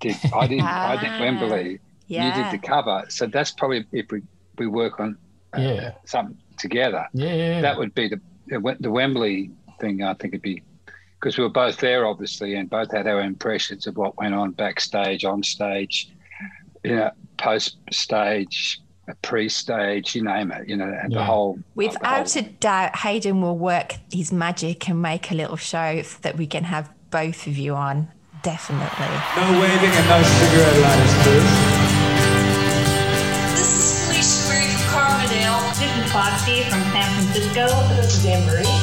Did, I did. I did (laughs) Wembley. Yeah. You did the cover. So that's probably if we we work on uh, Yeah. something together. Yeah, yeah, yeah. That would be the the Wembley thing. I think it'd be because we were both there, obviously, and both had our impressions of what went on backstage, on stage, you know, post stage, pre stage, you name it, you know, and the whole. Without the a doubt, Hayden will work his magic and make a little show so that we can have both of you on. Definitely. No waving and no cigarette lighters, please. This is Felicia Marie from Carbondale. This is Foxy from San Francisco. This is Anne Marie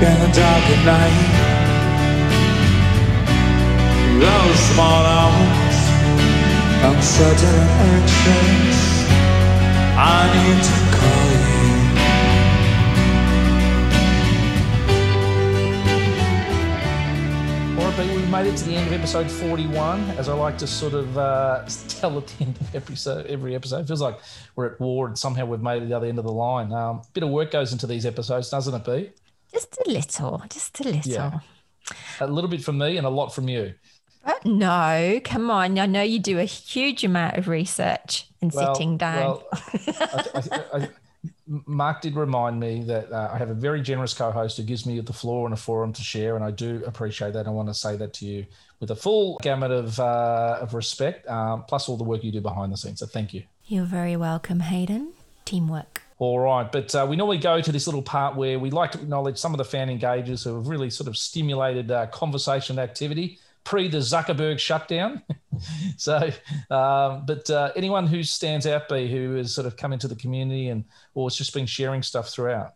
In the dark at night, those small uncertain anxious. I need to call you. We made it to the end of episode 41. As I like to sort of uh, (laughs) tell at the end of episode, every episode, it feels like we're at war and somehow we've made it to the other end of the line. Um, bit of work goes into these episodes, doesn't it, B? Just a little, just a little. Yeah. A little bit from me and a lot from you. But no, come on. I know you do a huge amount of research and Well- sitting down. well, (laughs) I, I, I, Mark did remind me that uh, I have a very generous co-host who gives me the floor and a forum to share, and I do appreciate that. I want to say that to you with a full gamut of uh, of respect, um, plus all the work you do behind the scenes. So thank you. You're very welcome, Hayden. Teamwork. All right, but uh, we normally go to this little part where we like to acknowledge some of the fan engagers who have really sort of stimulated uh, conversation activity pre the Zuckerberg shutdown. (laughs) so, um, but uh, anyone who stands out, be who has sort of come into the community and or has just been sharing stuff throughout.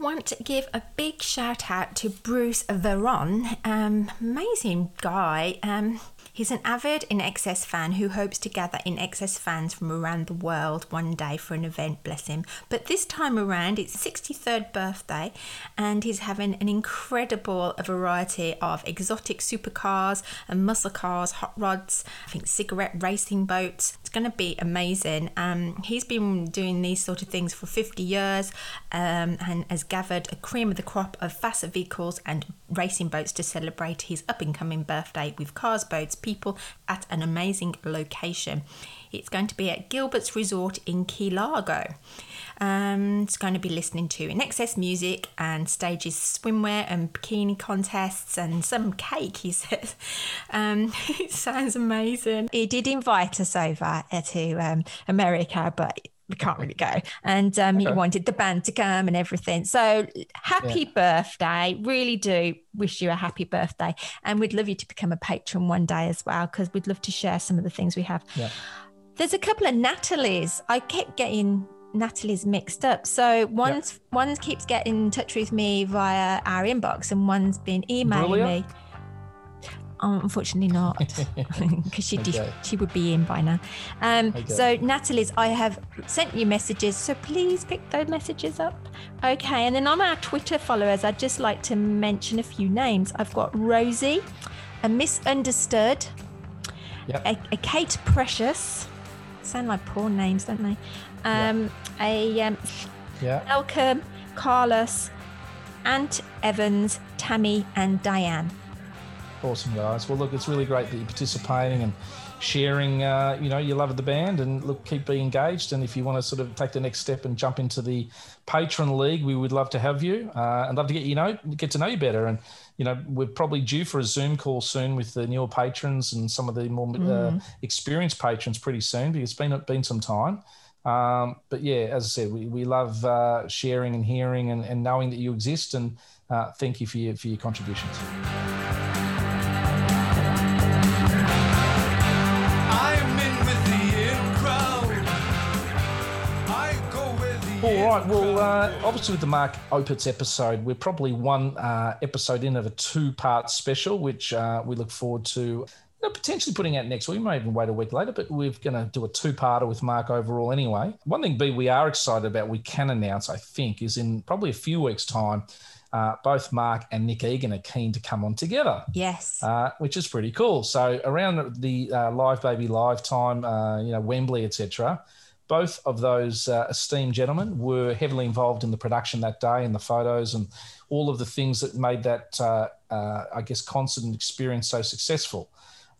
Want to give a big shout out to Bruce Veron, um, amazing guy. Um, he's an avid INXS fan who hopes to gather INXS fans from around the world one day for an event. Bless him! But this time around, it's 63rd birthday, and he's having an incredible variety of exotic supercars and muscle cars, hot rods. I think cigarette racing boats. It's going to be amazing. Um, he's been doing these sort of things for 50 years um, and has gathered a cream of the crop of faster vehicles and racing boats to celebrate his up and coming birthday with cars, boats, people at an amazing location. It's going to be at Gilbert's Resort in Key Largo. Um, it's going to be listening to INXS music and stages swimwear and bikini contests and some cake, he (laughs) says. Um, it sounds amazing. He did invite us over to um, America, but we can't really go. And um, he wanted the band to come and everything. So happy birthday. Really do wish you a happy birthday. And we'd love you to become a patron one day as well, because we'd love to share some of the things we have. Yeah. There's a couple of Natalie's. I kept getting Natalie's mixed up. So one's one keeps getting in touch with me via our inbox, and one's been emailing Brulia? me. Oh, unfortunately not, (laughs) because she Okay. she would be in by now. Um, Okay. So Natalie's, I have sent you messages, so please pick those messages up. Okay, and then on our Twitter followers, I'd just like to mention a few names. I've got Rosie, a Misunderstood, Yep. a, a Kate Precious. Sound like poor names, don't they? Um, A um, Yeah. Malcolm, Carlos, Ant, Evans, Tammy, and Diane. Awesome, guys. Well, look, it's really great that you're participating and sharing, uh, you know, your love of the band and look, keep being engaged. And if you want to sort of take the next step and jump into the patron league, we would love to have you. Uh, and love to get you know get to know you better. And you know, we're probably due for a Zoom call soon with the newer patrons and some of the more uh, Mm. experienced patrons pretty soon because it's been been some time. Um, but yeah, as I said, we, we love uh, sharing and hearing and, and knowing that you exist. And uh, thank you for your for your contributions. I'm in with the in crowd. I go with the All right. Well, uh, obviously with the Mark Opitz episode, we're probably one uh, episode in of a two-part special, which uh, we look forward to. You know, potentially putting out next week. We may even wait a week later, but we're going to do a two-parter with Mark overall anyway. One thing, B, we are excited about, we can announce, I think, is in probably a few weeks' time, uh, both Mark and Nick Egan are keen to come on together Yes. uh, which is pretty cool. So around the uh, Live Baby Live time, uh, you know, Wembley, etc. Both of those uh, esteemed gentlemen were heavily involved in the production that day and the photos and all of the things that made that, uh, uh, I guess, concert and experience so successful.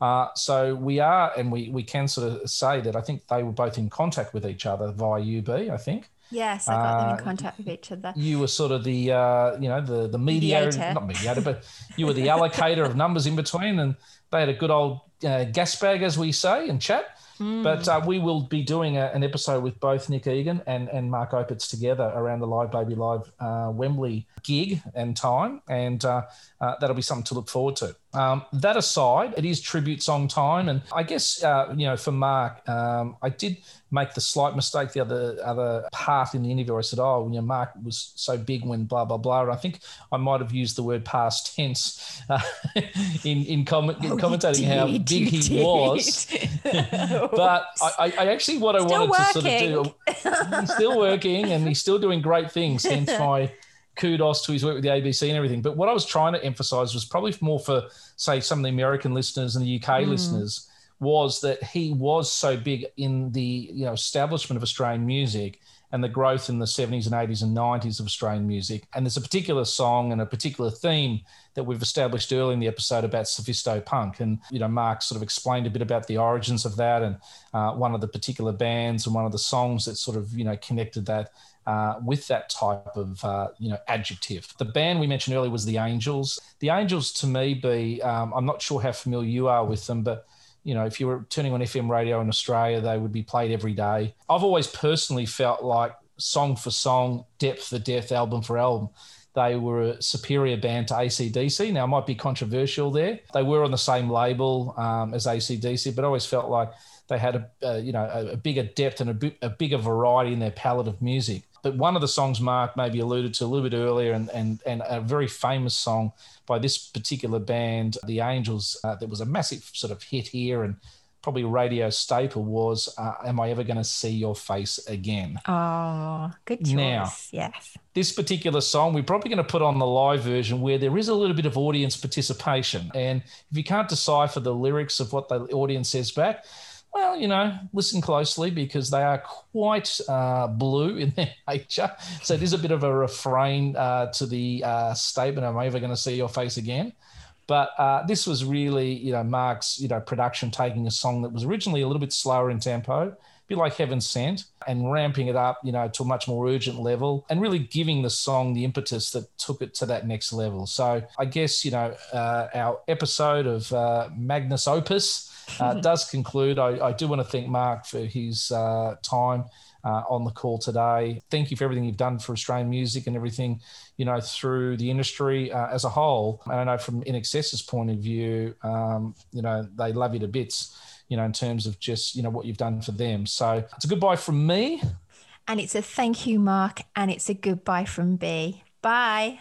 Uh, so we are, and we we can sort of say that I think they were both in contact with each other via UB. I think yes, I got them uh, in contact with each other. you were sort of the uh, you know the the mediator, Mediator. not mediator, but you were the allocator of numbers in between, and they had a good old uh, gas bag, as we say, and chat. But uh, we will be doing a, an episode with both Nick Egan and, and Mark Opitz together around the Live Baby Live uh, Wembley gig and time, and uh, uh, that'll be something to look forward to. Um, that aside, it is tribute song time, and I guess uh, you know for Mark, um, I did make the slight mistake the other other part in the interview. I said, "Oh, you know, Mark was so big when blah blah blah." And I think I might have used the word past tense uh, (laughs) in in, comment, in commentating how big he was. (laughs) but I, I actually what I Still wanted to sort of do. He's still working and he's still doing great things. Hence (laughs) my kudos to his work with the ABC and everything. But what I was trying to emphasize was probably more for, say, some of the American listeners and the UK listeners, was that he was so big in the you know establishment of Australian music and the growth in the 70s and 80s and 90s of Australian music. And there's a particular song and a particular theme that we've established early in the episode about Sophisto Punk. And, you know, Mark sort of explained a bit about the origins of that and uh, one of the particular bands and one of the songs that sort of, you know, connected that uh, with that type of uh, you know adjective. The band we mentioned earlier was the Angels. The Angels to me be um, I'm not sure how familiar you are with them, but you know if you were turning on FM radio in Australia, they would be played every day. I've always personally felt like song for song, depth for depth, album for album. They were a superior band to ACDC. Now, it might be controversial there. They were on the same label um, as ACDC, but I always felt like they had a, you know a, a bigger depth and a, bi- a bigger variety in their palette of music. But one of the songs Mark maybe alluded to a little bit earlier, and and, and a very famous song by this particular band, the Angels, uh, that was a massive sort of hit here and probably radio staple was uh, "Am I ever going to see your face again?" Oh, good choice. Now. yes. this particular song, we're probably going to put on the live version where there is a little bit of audience participation. And if you can't decipher the lyrics of what the audience says back, well, you know, listen closely because they are quite uh, blue in their (laughs) nature. So there's a bit of a refrain uh, to the uh, statement, Am ever going to see your face again? But uh, this was really, you know, Mark's, you know, production taking a song that was originally a little bit slower in tempo, bit like Heaven Sent, and ramping it up, you know, to a much more urgent level, and really giving the song the impetus that took it to that next level. So I guess, you know, uh, our episode of uh, Magnus Opus uh, (laughs) does conclude. I, I do want to thank Mark for his uh, time uh, on the call today. Thank you for everything you've done for Australian music and everything, you know, through the industry uh, as a whole. And I know from INXS's point of view, um, you know, they love you to bits, you know, in terms of just, you know, what you've done for them. So it's a goodbye from me. And it's a thank you, Mark. And it's a goodbye from B. Bye.